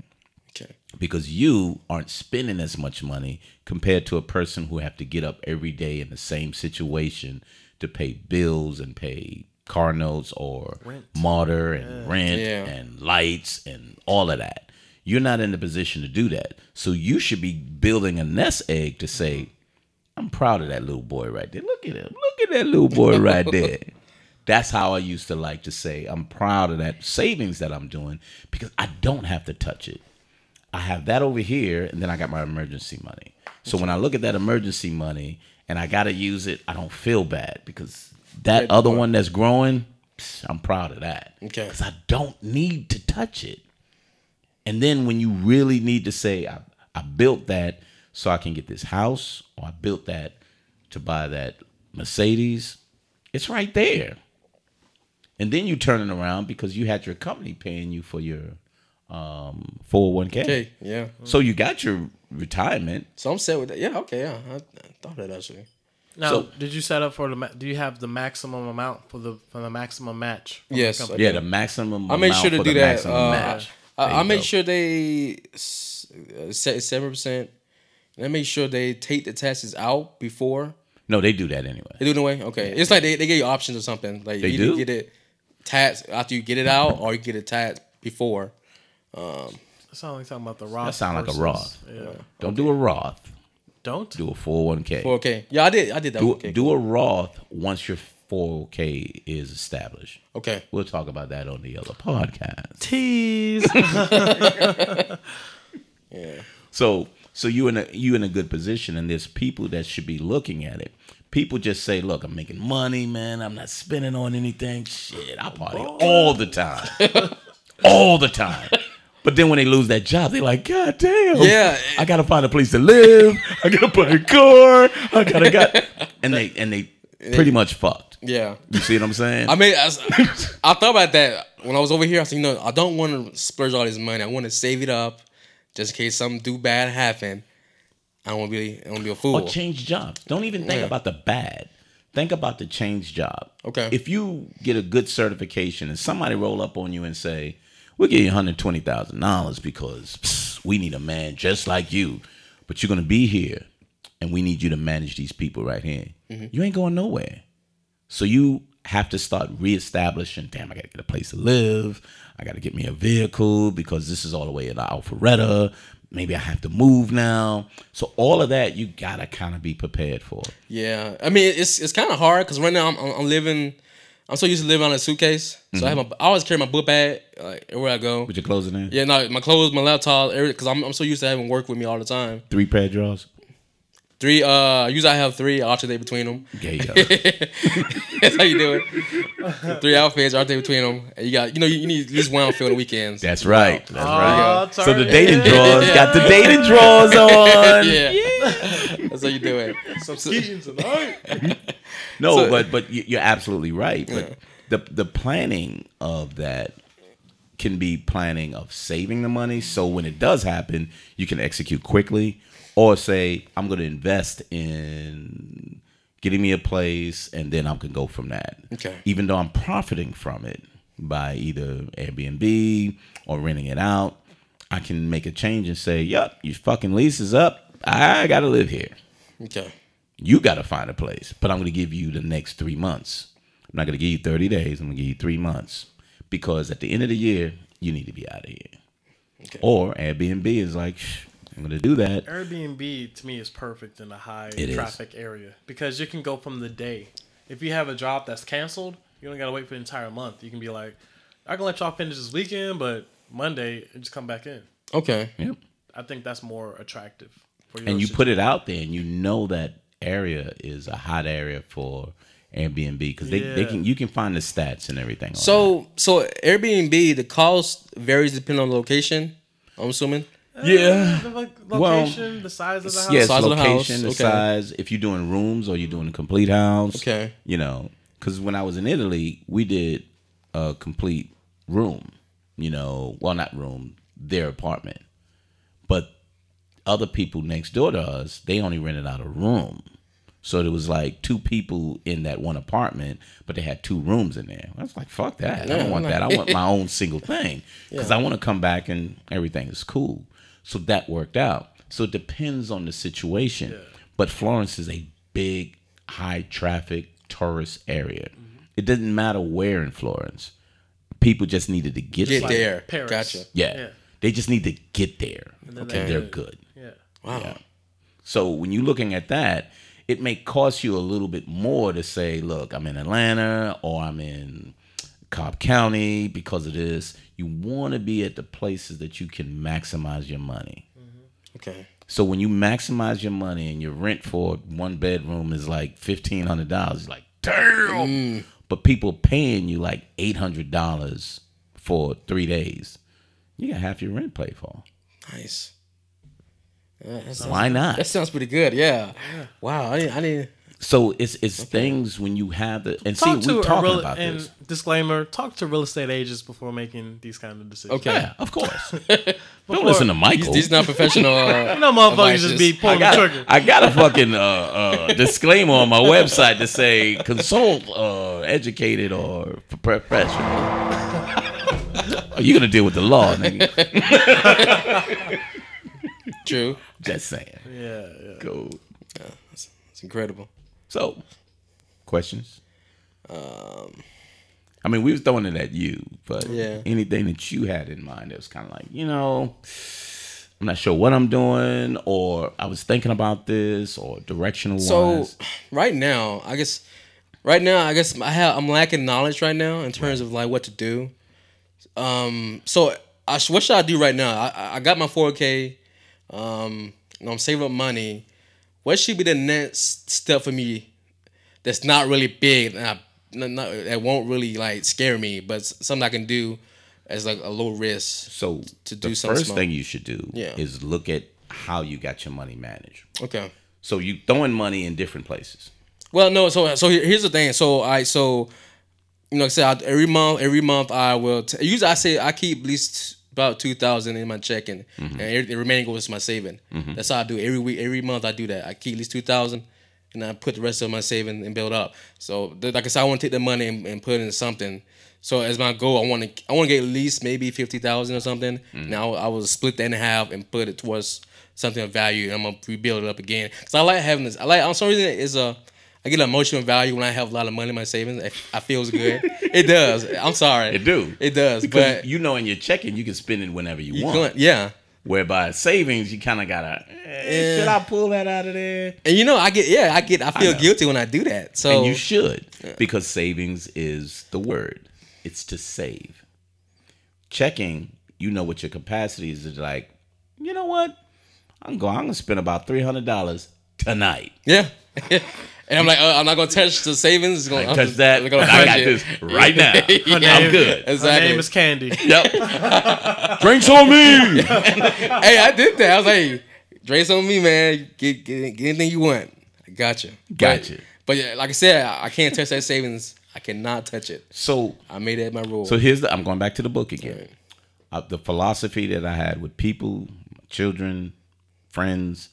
Okay. Because you aren't spending as much money compared to a person who have to get up every day in the same situation to pay bills and pay car notes or Rent. motor and rent Yeah. and lights and all of that. You're not in the position to do that. So you should be building a nest egg to say, I'm proud of that little boy right there. Look at him. Look at that little boy right there. That's how I used to like to say, I'm proud of that savings that I'm doing because I don't have to touch it. I have that over here, and then I got my emergency money. So when I look at that emergency money and I got to use it, I don't feel bad because that other one that's growing, psh, I'm proud of that. Okay. Because I don't need to touch it. And then when you really need to say, I, I built that so I can get this house, or I built that to buy that Mercedes, it's right there. And then you turn it around because you had your company paying you for your um, 401k. Okay. Yeah. So you got your retirement. So I'm set with that. Yeah, okay, yeah. I, I thought that actually. Now, So- did you set up for the? ma- Do you have the maximum amount for the for the maximum match? from the Yes, Yeah, the maximum. I made sure to do the that. maximum Uh, match. I, There I you make sure they s- uh, set seven percent. And I make sure they take the taxes out before No, they do that anyway. they do it anyway. Okay, it's like they, they give you options or something. Like They you do? get it taxed after you get it out, or you get it taxed before. That sounds like talking about the Roth. That sound like a Roth. Yeah. Don't do a Roth. Don't. Do a 401k. Okay, yeah, I did. I did that. do, okay, do a Roth once your 401k is established. okay. We'll talk about that on the other podcast. Tease. Yeah. So so you in a you in a good position, and there's people that should be looking at it. People just say, "Look, I'm making money, man. I'm not spending on anything. Shit, I party all the time, all the time." But then when they lose that job, they're like, "God damn, Yeah. I gotta find a place to live. I gotta buy a car. I gotta got," and they and they pretty much fucked. Yeah. You see what I'm saying? I mean, I thought about that when I was over here. I said, you know, I don't want to splurge all this money. I want to save it up just in case something do bad happen. I don't want to be, I want to be a fool. or change jobs. Don't even think Yeah. about the bad. Think about the change job. Okay. If you get a good certification and somebody roll up on you and say, "We'll give you one hundred twenty thousand dollars because psst, we need a man just like you, but you're gonna be here, and we need you to manage these people right here," mm-hmm. you ain't going nowhere. So you have to start reestablishing. Damn, I gotta get a place to live. I gotta get me a vehicle because this is all the way in Alpharetta. Maybe I have to move now. So all of that you gotta kind of be prepared for. Yeah, I mean, it's it's kind of hard because right now I'm I'm living. I'm so used to living on a suitcase, so I have my, I always carry my book bag like everywhere I go. Put your clothes in there. Yeah, no, my clothes, my laptop, because I'm I'm so used to having work with me all the time. Three pair of drawers. Three, uh, usually I have three. I alternate between them. There you. That's how you do it. three outfits, alternate between them. And you got, you know, you, you need at least one outfit on the weekends. That's right. That's Oh, right. So the dating drawers got the dating drawers on. yeah, that's how you do it. Some skiing tonight. No, So- but but you- you're absolutely right. But the the planning of that can be planning of saving the money, so when it does happen, you can execute quickly, or say I'm going to invest in getting me a place, and then I can go from that. Okay. Even though I'm profiting from it by either Airbnb or renting it out, I can make a change and say, "Yep, your fucking lease is up. I got to live here." Okay. You got to find a place, but I'm going to give you the next three months. I'm not going to give you 30 days. I'm going to give you three months because at the end of the year, you need to be out of here. Okay. Or Airbnb is like, "Shh, I'm going to do that. Airbnb to me is perfect in a high It is. traffic area because you can go from the day. If you have a job that's canceled, you don't gotta wait for the entire month. You can be like, I can let y'all finish this weekend, but Monday and just come back in. Okay. Yep. I think that's more attractive for your And you put it out there and you know that area is a hot area for Airbnb because they, they can you can find the stats and everything. on that. So, so Airbnb, the cost varies depending on the location. I'm assuming. Uh, yeah. the lo- Well, location, the size of the house. Yes, Size of the location, the, house, okay. size. If you're doing rooms or you're doing a complete house, Okay. You know, because when I was in Italy, we did a complete room. You know, well, not room, their apartment, but other people next door to us, they only rented out a room. So there was like two people in that one apartment, but they had two rooms in there. I was like, "Fuck that! I don't want I'm that. I want my own single thing because I want to come back and everything is cool." So that worked out. So it depends on the situation. But Florence is a big, high traffic tourist area. It doesn't matter where in Florence. People just needed to get, Get somewhere. there. Paris. Gotcha. Yeah. Yeah. They just need to get there. then And they they're good. Wow. Yeah. So when you're looking at that, it may cost you a little bit more to say, look, I'm in Atlanta or I'm in Cobb County because of this. You want to be at the places that you can maximize your money. Mm-hmm. Okay. So when you maximize your money and your rent for one bedroom is like fifteen hundred dollars, like damn. Mm. But people paying you like eight hundred dollars for three days. You got half your rent paid for. Nice. Yeah, sounds- Why not? That sounds pretty good. Yeah. Wow. I didn't. I didn't. So it's it's things when you have the and Talk see we're talking real about and this. disclaimer. Talk to real estate agents before making these kind of decisions. Okay. Yeah, of course. Before- Don't listen to These, Michael. these not professional. Uh, You know, motherfuckers just be Advices. I pulling the got, trigger. I got a fucking uh, uh, disclaimer on my website to say consult uh, educated or professional. Are You're gonna deal with the law, nigga. true. Just saying. Yeah, yeah. Cool. It's incredible. So, questions? Um, I mean, we was throwing it at you, but Yeah. anything that you had in mind that was kind of like, you know, I'm not sure what I'm doing, or I was thinking about this, or directional So right now, I guess right now, I guess I have I'm lacking knowledge right now in terms of like what to do. Um, so I what should I do right now? I- I I got my 4K. Um, and I'm saving up money. What should be the next step for me? That's not really big. And I, not, not, that won't really like scare me, but something I can do as like a low risk. So to the do something first small. thing you should do Yeah. is look at how you got your money managed. Okay. So you throwing money in different places. Well, no. So so here's the thing. So I so you know, like I said I, every month, every month I will. T- usually I say I keep at least about two thousand in my checking, mm-hmm. and every, the remaining goes to my saving. Mm-hmm. That's how I do it. every week. Every month I do that. I keep at least two thousand, and I put the rest of my saving and build up. So like I said, I want to take the money and, and put it in something. So as my goal, I want to I want to get at least maybe fifty thousand or something. Mm. Now I will split that in half and put it towards something of value. And I'm gonna rebuild it up again because I like having this. I like on some reason it's a I get emotional value when I have a lot of money in my savings. It, I feels good. it does. I'm sorry. It do. It does. Because but you know in your checking you can spend it whenever you, you want. can't- yeah. Whereby savings you kind of gotta. eh, Should I pull that out of there? And you know, I get yeah, I get I feel know. guilty when I do that. So And you should, because savings is the word. It's to save. Checking, you know what your capacity is. It's like, you know what? I'm going. I'm gonna spend about three hundred dollars tonight. yeah. and I'm like, uh, I'm not gonna touch the savings. It's gonna, I'm Touch just- that. I'm gonna I got budget. this right now. Yeah. I'm good. Her name is Candy. Yep. Drinks on me. hey, I did that. I was like, hey, Drake's on me, man. Get, get, get anything you want. I got you. Gotcha. But, but yeah, like I said, I I can't touch that savings. I cannot touch it. So I made that my rule. So here's the. I'm going back to the book again. Uh, the philosophy that I had with people, children, friends,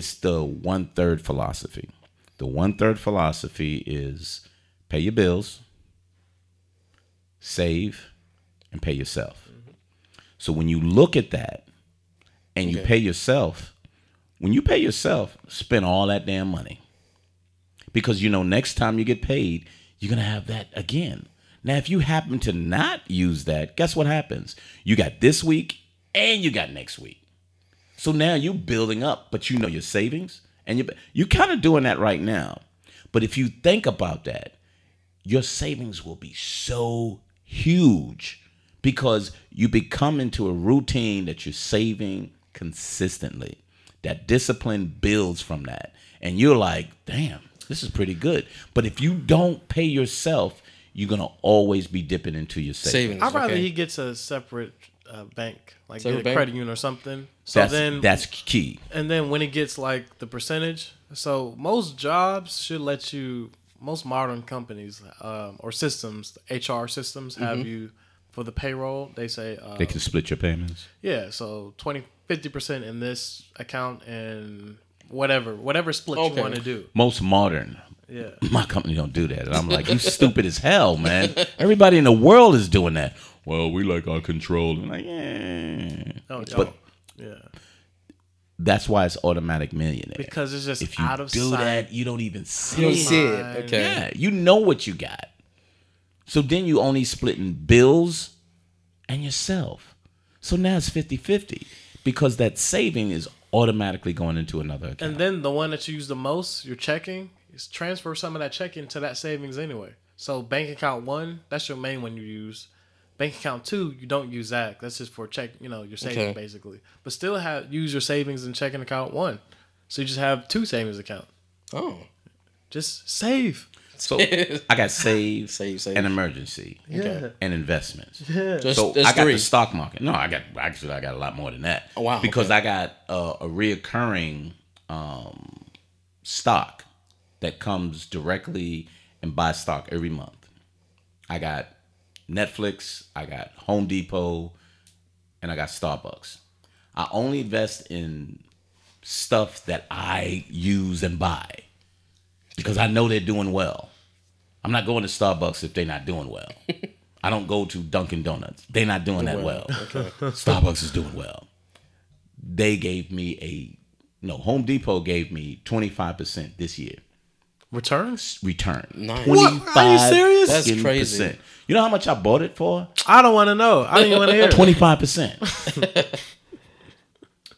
it's the one third philosophy. The one third philosophy is pay your bills, save, and pay yourself. Mm-hmm. So when you look at that and you Okay. pay yourself, when you pay yourself, spend all that damn money. Because you know, next time you get paid, you're gonna have that again. Now, if you happen to not use that, guess what happens? You got this week and you got next week. So now you're building up, but you know your savings, and you you kind of doing that right now. But if you think about that, your savings will be so huge because you become into a routine that you're saving consistently. That discipline builds from that. And you're like, damn, this is pretty good. But if you don't pay yourself, you're going to always be dipping into your savings. savings. I'd rather okay. he gets a separate uh, bank, like get a bank? credit union or something. So That's, then, that's key. and then when it gets like the percentage, so most jobs should let you. Most modern companies um, or systems, HR systems, have Mm-hmm. you for the payroll. They say, uh, They can split your payments. yeah, so 20, 50 percent in this account and whatever, whatever split Okay. you want to do. Most modern. Yeah. My company don't do that. And I'm like, you stupid as hell, man. Everybody in the world is doing that. Well, we like our control. And like, yeah. Oh, But yeah, that's why it's automatic millionaire. because it's just if you out of do sight. that, you don't even see You don't it. see it. Okay. Yeah, you know what you got. So then you only splitting bills and yourself. So now it's 50-50 because that saving is automatically going into another account. And then the one that you use the most, your checking, is transfer some of that checking to that savings anyway. So bank account one, that's your main one you use. Bank account two, you don't use that. That's just for check, you know, your savings Okay. basically. But still have use your savings and checking account one. So you just have two savings account. Oh. Just save. so I got save, Save, save. and emergency Okay. and investments. Yeah. Just, So that's I got three. the stock market. No, I got actually I got a lot more than that. Oh, wow, Because okay. I got uh, a reoccurring um, stock that comes directly and buy stock every month. I got Netflix, I got Home Depot, and I got Starbucks. I only invest in stuff that I use and buy because I know they're doing well. I'm not going to Starbucks if they're not doing well. I don't go to Dunkin' Donuts. They're not doing that well. Starbucks is doing well. They gave me a no, Home Depot gave me 25% this year Returns? return. Nice. What? Are you serious? That's fucking crazy. You know how much I bought it for? I don't want to know. I don't even want to hear. Twenty five percent.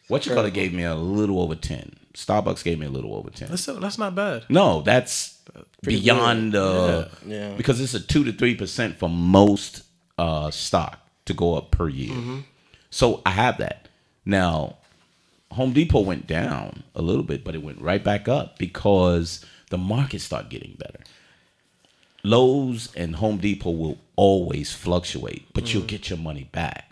What you call it gave me a little over ten. Starbucks gave me a little over ten. That's, that's not bad. No, that's beyond uh Yeah. Yeah. because it's a two to three percent for most uh stock to go up per year. Mm-hmm. So I have that. Now Home Depot went down a little bit, but it went right back up because the market started getting better. Lowe's and Home Depot will always fluctuate, but Mm. you'll get your money back.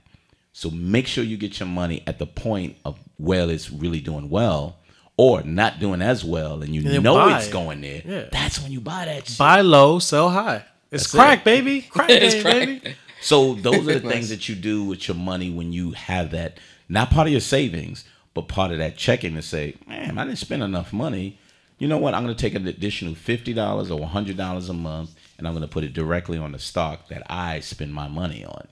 So make sure you get your money at the point of where it's really doing well or not doing as well and you then know buy it's it. going there. Yeah. That's when you buy that shit. Buy low, sell high. It's That's crack, it. baby. Crack, game, crack. baby. So those are the things that you do with your money when you have that not part of your savings, but part of that checking to say, man, I didn't spend enough money. You know what? I'm going to take an additional fifty dollars or hundred dollars a month, and I'm going to put it directly on the stock that I spend my money on.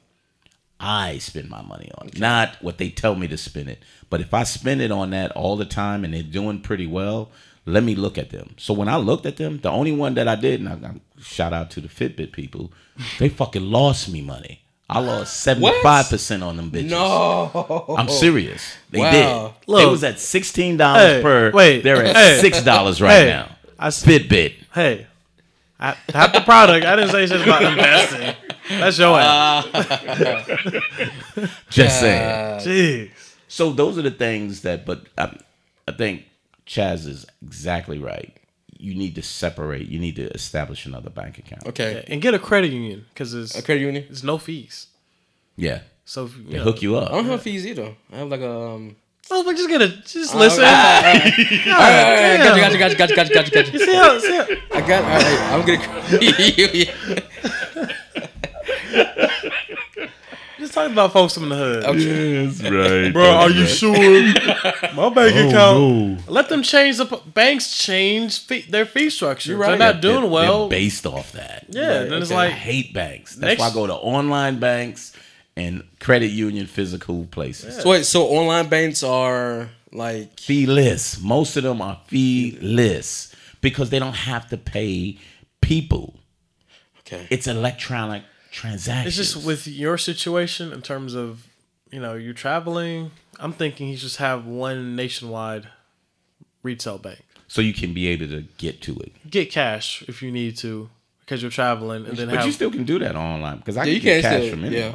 I spend my money on, not what they tell me to spend it. But if I spend it on that all the time and they're doing pretty well, let me look at them. So when I looked at them, the only one that I did, and I, I shout out to the Fitbit people, they fucking lost me money. I lost seventy five percent on them bitches. No. I'm serious. They Wow. did. Look. it was at sixteen dollars Hey, per. wait, they're at hey, six dollars right hey, now. I s- Fitbit. Hey, I, half the product. I didn't say shit about investing. That's your ass. Just saying. Jeez. So those are the things that, but I, I think Chaz is exactly right. You need to separate. You need to establish another bank account. Okay. And get a credit union because it's A credit union. it's no fees. Yeah, So if, you they know, hook you up. I don't have fees either. I have like a. Um, Oh, but just get a just listen. All right, all right, damn. gotcha, gotcha, gotcha, gotcha, gotcha, gotcha, You gotcha. see how, see how, I got. All right, I'm gonna. just talking about folks from the hood. Okay. Yes, right. Bro, are you sure? My bank oh, account. Let them change the p- banks change fee, their fee structure. You're right. They're not They're- doing they're well. based off that. yeah, then it's okay. I like hate banks. That's Next- why I go to online banks and credit union physical places. So wait, so online banks are like Feeless. Most of them are feeless because they don't have to pay people. okay. It's electronic transactions. it's just with your situation in terms of you know you're traveling. I'm thinking you just have one nationwide retail bank. so you can be able to get to it. Get cash if you need to because you're traveling, and then But have you still can do that online because I Yeah, can you get can cash still- from yeah.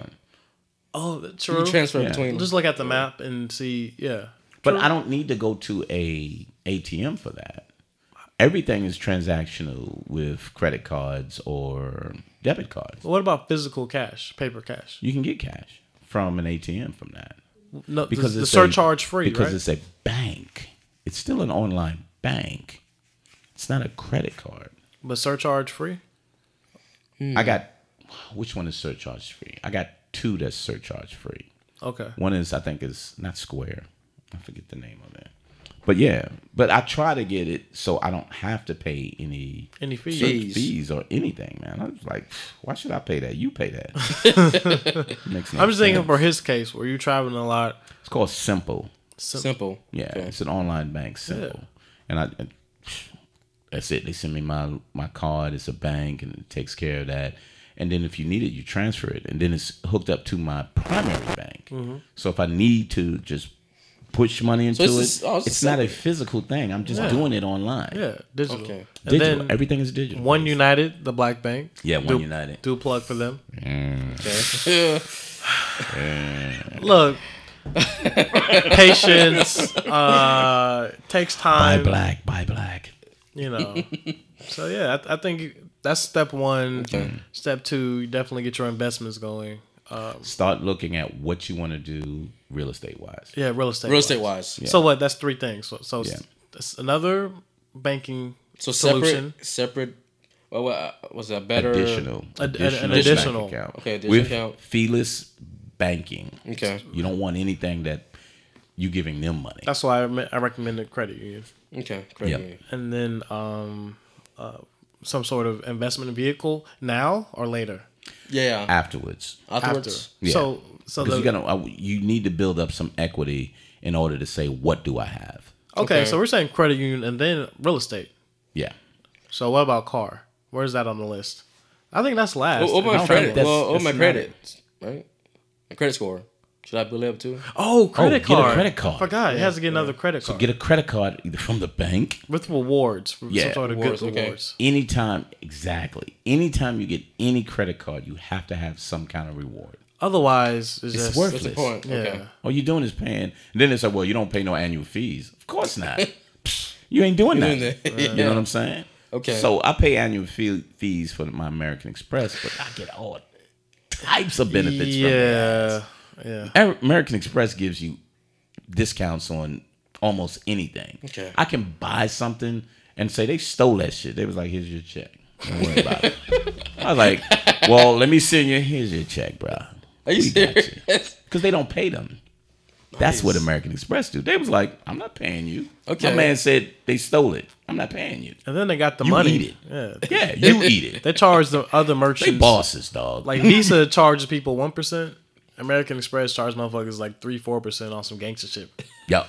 Anyone. oh that's You true. transfer Yeah. between. Just look at the map and see. Yeah, But I don't need to go to a ATM for that. Everything is transactional with credit cards or debit cards. What about physical cash, paper cash? You can get cash from an ATM from that No, because the, the it's surcharge a, free, because right? it's a bank. It's still an online bank. It's not a credit card. but surcharge free. I got which one is surcharge free? I got two that's surcharge free. Okay. One is I think is not Square. I forget the name of it. But yeah, but I try to get it so I don't have to pay any Any fees? Fees. fees or anything, man. I was like, why should I pay that? You pay that. Makes no I'm just thinking for his case where you're traveling a lot. it's called Simple. Simple. Yeah, Okay. it's an online bank, Simple. And I and that's it. They send me my my card. It's a bank, and it takes care of that. And then if you need it, you transfer it, and then it's hooked up to my primary bank. Mm-hmm. So if I need to just push money into it's it, just- oh, it's it's not a physical thing. I'm just Yeah. doing it online. Yeah, digital. Okay. And Digital. then Everything is digital. OneUnited, the black bank. Yeah, One do, United. Do a plug for them. Okay. Look, patience uh, takes time buy black, buy black. You know. so yeah, I, I think that's step one. Step two, you definitely get your investments going. Um, Start looking at what you want to do real estate wise. yeah, real estate. Real estate wise. So what? That's three things. So, so Yeah. that's another banking So Solution. separate, separate. Well, what was that better? additional, Ad- an additional, additional. bank account. Okay, additional with account. feeless banking. Okay. You don't want anything that you giving them money. That's why I, I recommend a credit union, Okay, credit Yep. union. and then um, uh, some sort of investment vehicle now or later. Yeah. afterwards. Afterwards. After. Yeah. So so the, you gotta, uh, you need to build up some equity in order to say what do I have. okay, Okay. so we're saying credit union and then real estate. Yeah. So what about car? Where's that on the list? I think that's last. What, what my credit? Well, what that's my credit? Right. My credit score. Should I build it up too? oh, credit oh, card. get a credit card. I forgot. It has to get another credit card So Get a credit card either from the bank. with rewards. With Yeah. some sort of Rewards, good okay. rewards. Anytime, exactly. Anytime you get any credit card, you have to have some kind of reward. Otherwise, it's, It's just worth What's the Worthless. point? Yeah. Okay. All you're doing is paying. And then they say, well, you don't pay no annual fees. Of course not. You ain't doing that. doing that. You know what I'm saying? Okay. So I pay annual fee, fees for my American Express, but I get all types of benefits from it. Yeah, yeah. American Express gives you discounts on almost anything. Okay. I can buy something and say they stole that shit. They was like, here's your check. Don't worry about it. I was like, well, let me send you. Here's your check, bro. Are you We serious? Because they don't pay them. That's what American Express do. They was like, I'm not paying you. Okay. My man said they stole it. I'm not paying you. And then they got the You money. eat it. Yeah. Yeah, you eat it. They charge the other They merchants. bosses, dog. Like Visa charges people one percent. American Express charge motherfuckers like three, four percent on some gangster shit. yep.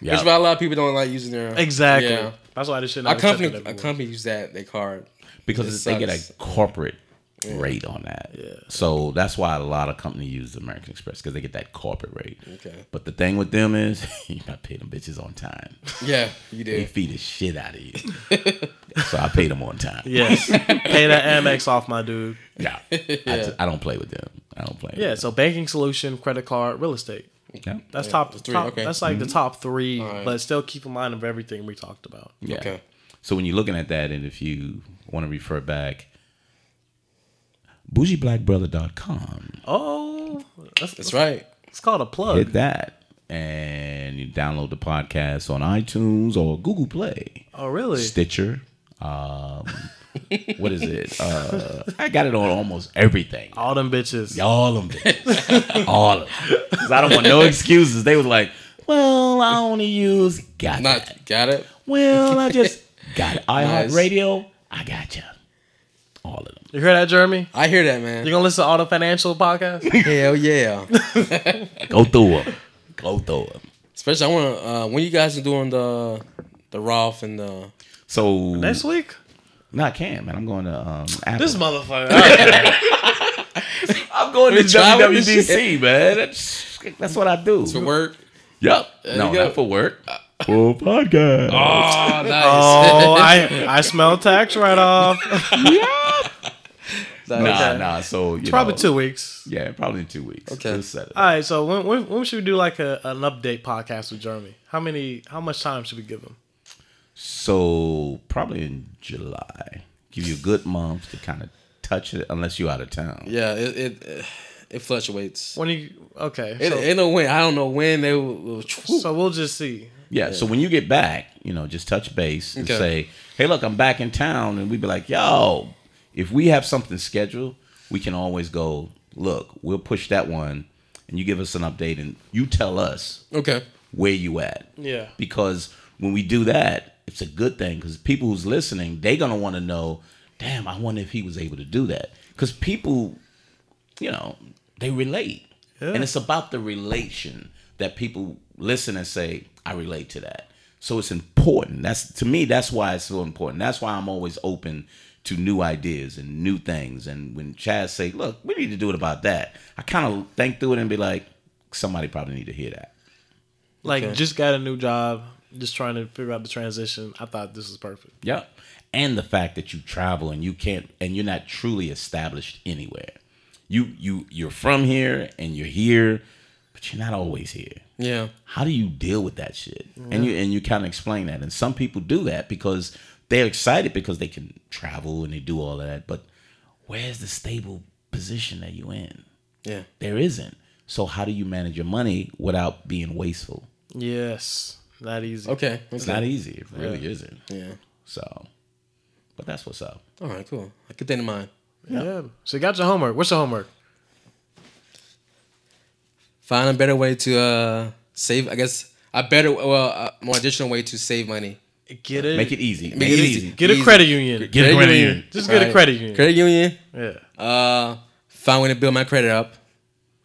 Yep. That's why a lot of people don't like using their Exactly. Yeah. That's why this shit. Our Not company, accepted a company use that their card. because It they get a corporate rate on that. Yeah. So that's why a lot of companies use American Express because they get that corporate rate. Okay. But the thing with them is you got to pay them bitches on time. Yeah, you They feed the shit out of you. so I pay them on time. Yes. Pay that Amex off, my dude. Yeah. I, I don't play with them. I don't play. Yeah. With So banking solution, credit card, real estate. them. That's top three, top- okay. That's like the mm-hmm. top three, right. but still keep in mind of everything we talked about. Yeah. Okay. So when you're looking at that, and if you want to refer back, bougieblackbrother.com. Oh, that's, That's right. It's called a plug. Hit that. And you download the podcast on iTunes or Google Play. oh, really? Stitcher. Um, what is it? Uh, I got it on almost everything. All them bitches. All of them. All of them. 'Cause I don't want no excuses. They was like, well, I only use got Not that. got it. Well, I just got it. Nice. iHeartRadio, I got you. All of them. You hear that, Jeremy? I hear that, man. You gonna listen to all the financial podcasts? Hell yeah. Go through them. Go through them. Especially, I want to. Uh, when you guys are doing the the Roth and the So Next week? No, I can't, man. I'm going to um. Apple. This motherfucker. I'm going We traveling and WWDC, man. That's that's what I do. for work. Yep. No, you go. not for work. For podcast. Oh, nice. oh, I I smell tax write off. Nah, Okay. nah. So you Probably know, two weeks. Yeah, probably in two weeks. Okay. We'll set it. All right. So when, when when should we do like a, an update podcast with Jeremy? How many? How much time should we give him? So probably in July. Give you a good month to kind of touch it, unless you're out of town. Yeah, it it, it fluctuates. When you okay? It, so, ain't no when. I don't know when they will. will so we'll just see. Yeah, So when you get back, you know, just touch base and Okay. say, "Hey, look, I'm back in town," and we'd be like, "Yo, if we have something scheduled, we can always go. Look, we'll push that one, and you give us an update, and you tell us okay. where you at. Yeah. Because when we do that, it's a good thing because people who's listening, they're gonna want to know. Damn, I wonder if he was able to do that. Because people, you know, they relate, Yeah. and it's about the relation that people listen and say, "I relate to that." So it's important. That's to me. That's why it's so important. That's why I'm always open to new ideas and new things. And when Chaz say, "Look, we need to do it about that," I kind of think through it and be like, "Somebody probably need to hear that." Like Okay. just got a new job, just trying to figure out the transition. I thought this was perfect. Yep. And the fact that you travel and you can't and you're not truly established anywhere. You you you're from here and you're here, but you're not always here. Yeah. How do you deal with that shit? And you and you kind of explain that. And some people do that because they're excited because they can travel and they do all of that. But where's the stable position that you in? Yeah. There isn't. So how do you manage your money without being wasteful? Yes, not easy. Okay. It's not easy. It really isn't. Yeah. So, but that's what's up. All right, cool. I keep that in mind. Yeah. So you got your homework. What's your homework? Find a better way to uh save. I guess a better, well, a more additional way to save money. Get it. Make it easy. Make, Make it it easy. easy. Get a credit union. Get a credit union. Just get a credit union. Credit union. Yeah. Uh, find a way to build my credit up.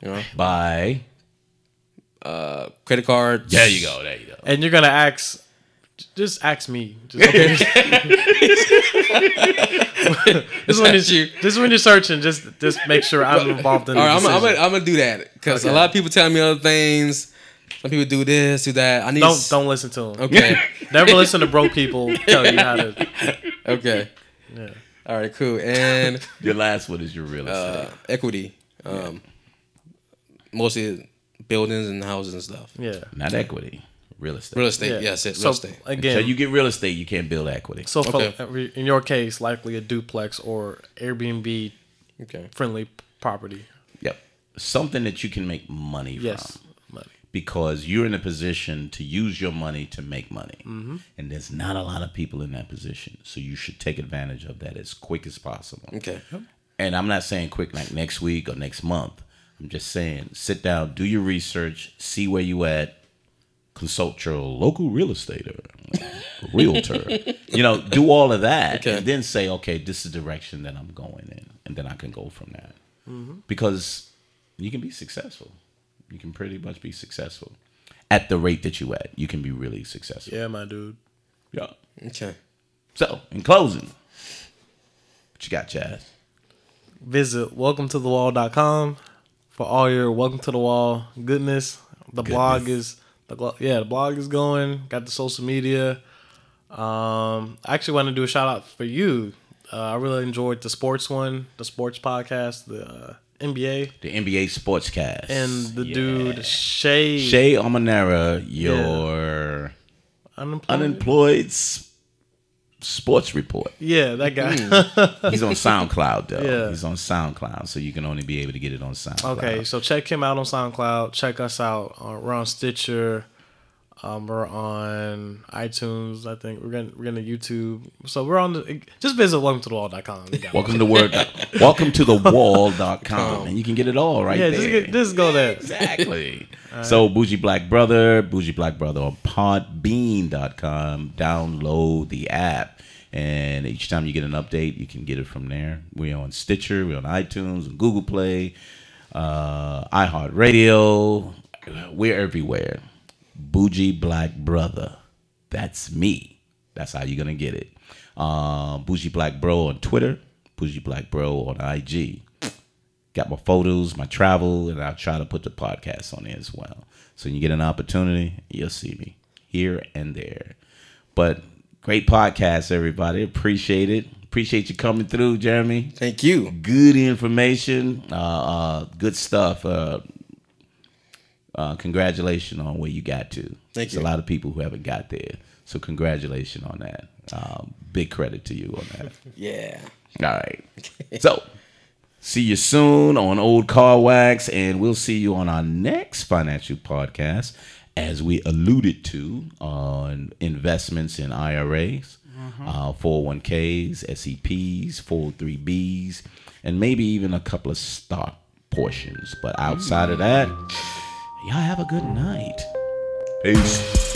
You know, Bye. uh, credit cards. There you go. There you go. And you're gonna ask. Just ask me. Just, okay. just, when Ask you, This just when you're searching, just just make sure I'm involved in All the I'm. I'm, gonna, I'm gonna do that because Okay. a lot of people tell me other things. Some people do this, do that. I need. don't s- don't listen to them. Okay. Never listen to broke people tell you how to. okay. Yeah. All right. Cool. And Your last one is your real estate. uh, equity. Um, mostly buildings and houses and stuff. Yeah. Not equity. Real estate. Real estate. Yeah. Yes, it, real So estate. again, Until you get real estate, you can't build equity. so for, in your case, likely a duplex or Airbnb Okay. friendly property. Yep. Something that you can make money Yes. from. Because you're in a position to use your money to make money. Mm-hmm. And there's not a lot of people in that position. So you should take advantage of that as quick as possible. Okay. And I'm not saying quick like next week or next month. I'm just saying sit down, do your research, see where you at, consult your local real estate or realtor. you know, do all of that Okay. and then say, okay, this is the direction that I'm going in. And then I can go from that. Mm-hmm. Because you can be successful. You can pretty much be successful. At the rate that you at, you can be really successful. Yeah, my dude. Yeah. Okay. So, in closing, what you got, Chaz? Visit welcome to the wall.com for all your welcome to the wall goodness. The blog is the glo- yeah, the blog is going. Got the social media. Um, I actually want to do a shout out for you. Uh, I really enjoyed the sports one, the sports podcast, the uh, NBA, The NBA Sportscast. and the Yeah. dude Shay, Shay Almanera, your unemployed. unemployed s- sports report. yeah, that guy. He's on SoundCloud though. Yeah. He's on SoundCloud, so you can only be able to get it on SoundCloud. Okay, so check him out on SoundCloud. Check us out. Uh, we're on Stitcher. Um, we're on iTunes. I think we're gonna we're gonna YouTube. So we're on the. Just visit welcome to the wall.com. You got it. Welcome to word. welcome to the wall.com. and you can get it all right yeah, there. just get, just go there. Exactly. So Bougie Black Brother, Bougie Black Brother on podbean.com. Download the app. And each time you get an update, you can get it from there. We're on Stitcher, we're on iTunes, and Google Play, uh, iHeartRadio. We're everywhere. Bougie Black Brother. That's me. That's how you're gonna get it. Uh, Bougie Black Bro on Twitter, Bougie Black Bro on IG got my photos, my travel, and I'll try to put the podcast on there as well. So when you get an opportunity, you'll see me here and there. But great podcast, everybody. Appreciate it. Appreciate you coming through, Jeremy. Thank you. Good information, uh, uh, good stuff. Uh, uh, congratulations on where you got to. Thank There's you. a lot of people who haven't got there. So congratulations on that. Um, big credit to you on that. Yeah. All right. So, see you soon on Old Car Wax, and we'll see you on our next financial podcast, as we alluded to on investments in IRAs, uh, 401ks, SEPs, 403bs, and maybe even a couple of stock portions. But outside of that, y'all have a good night. Peace.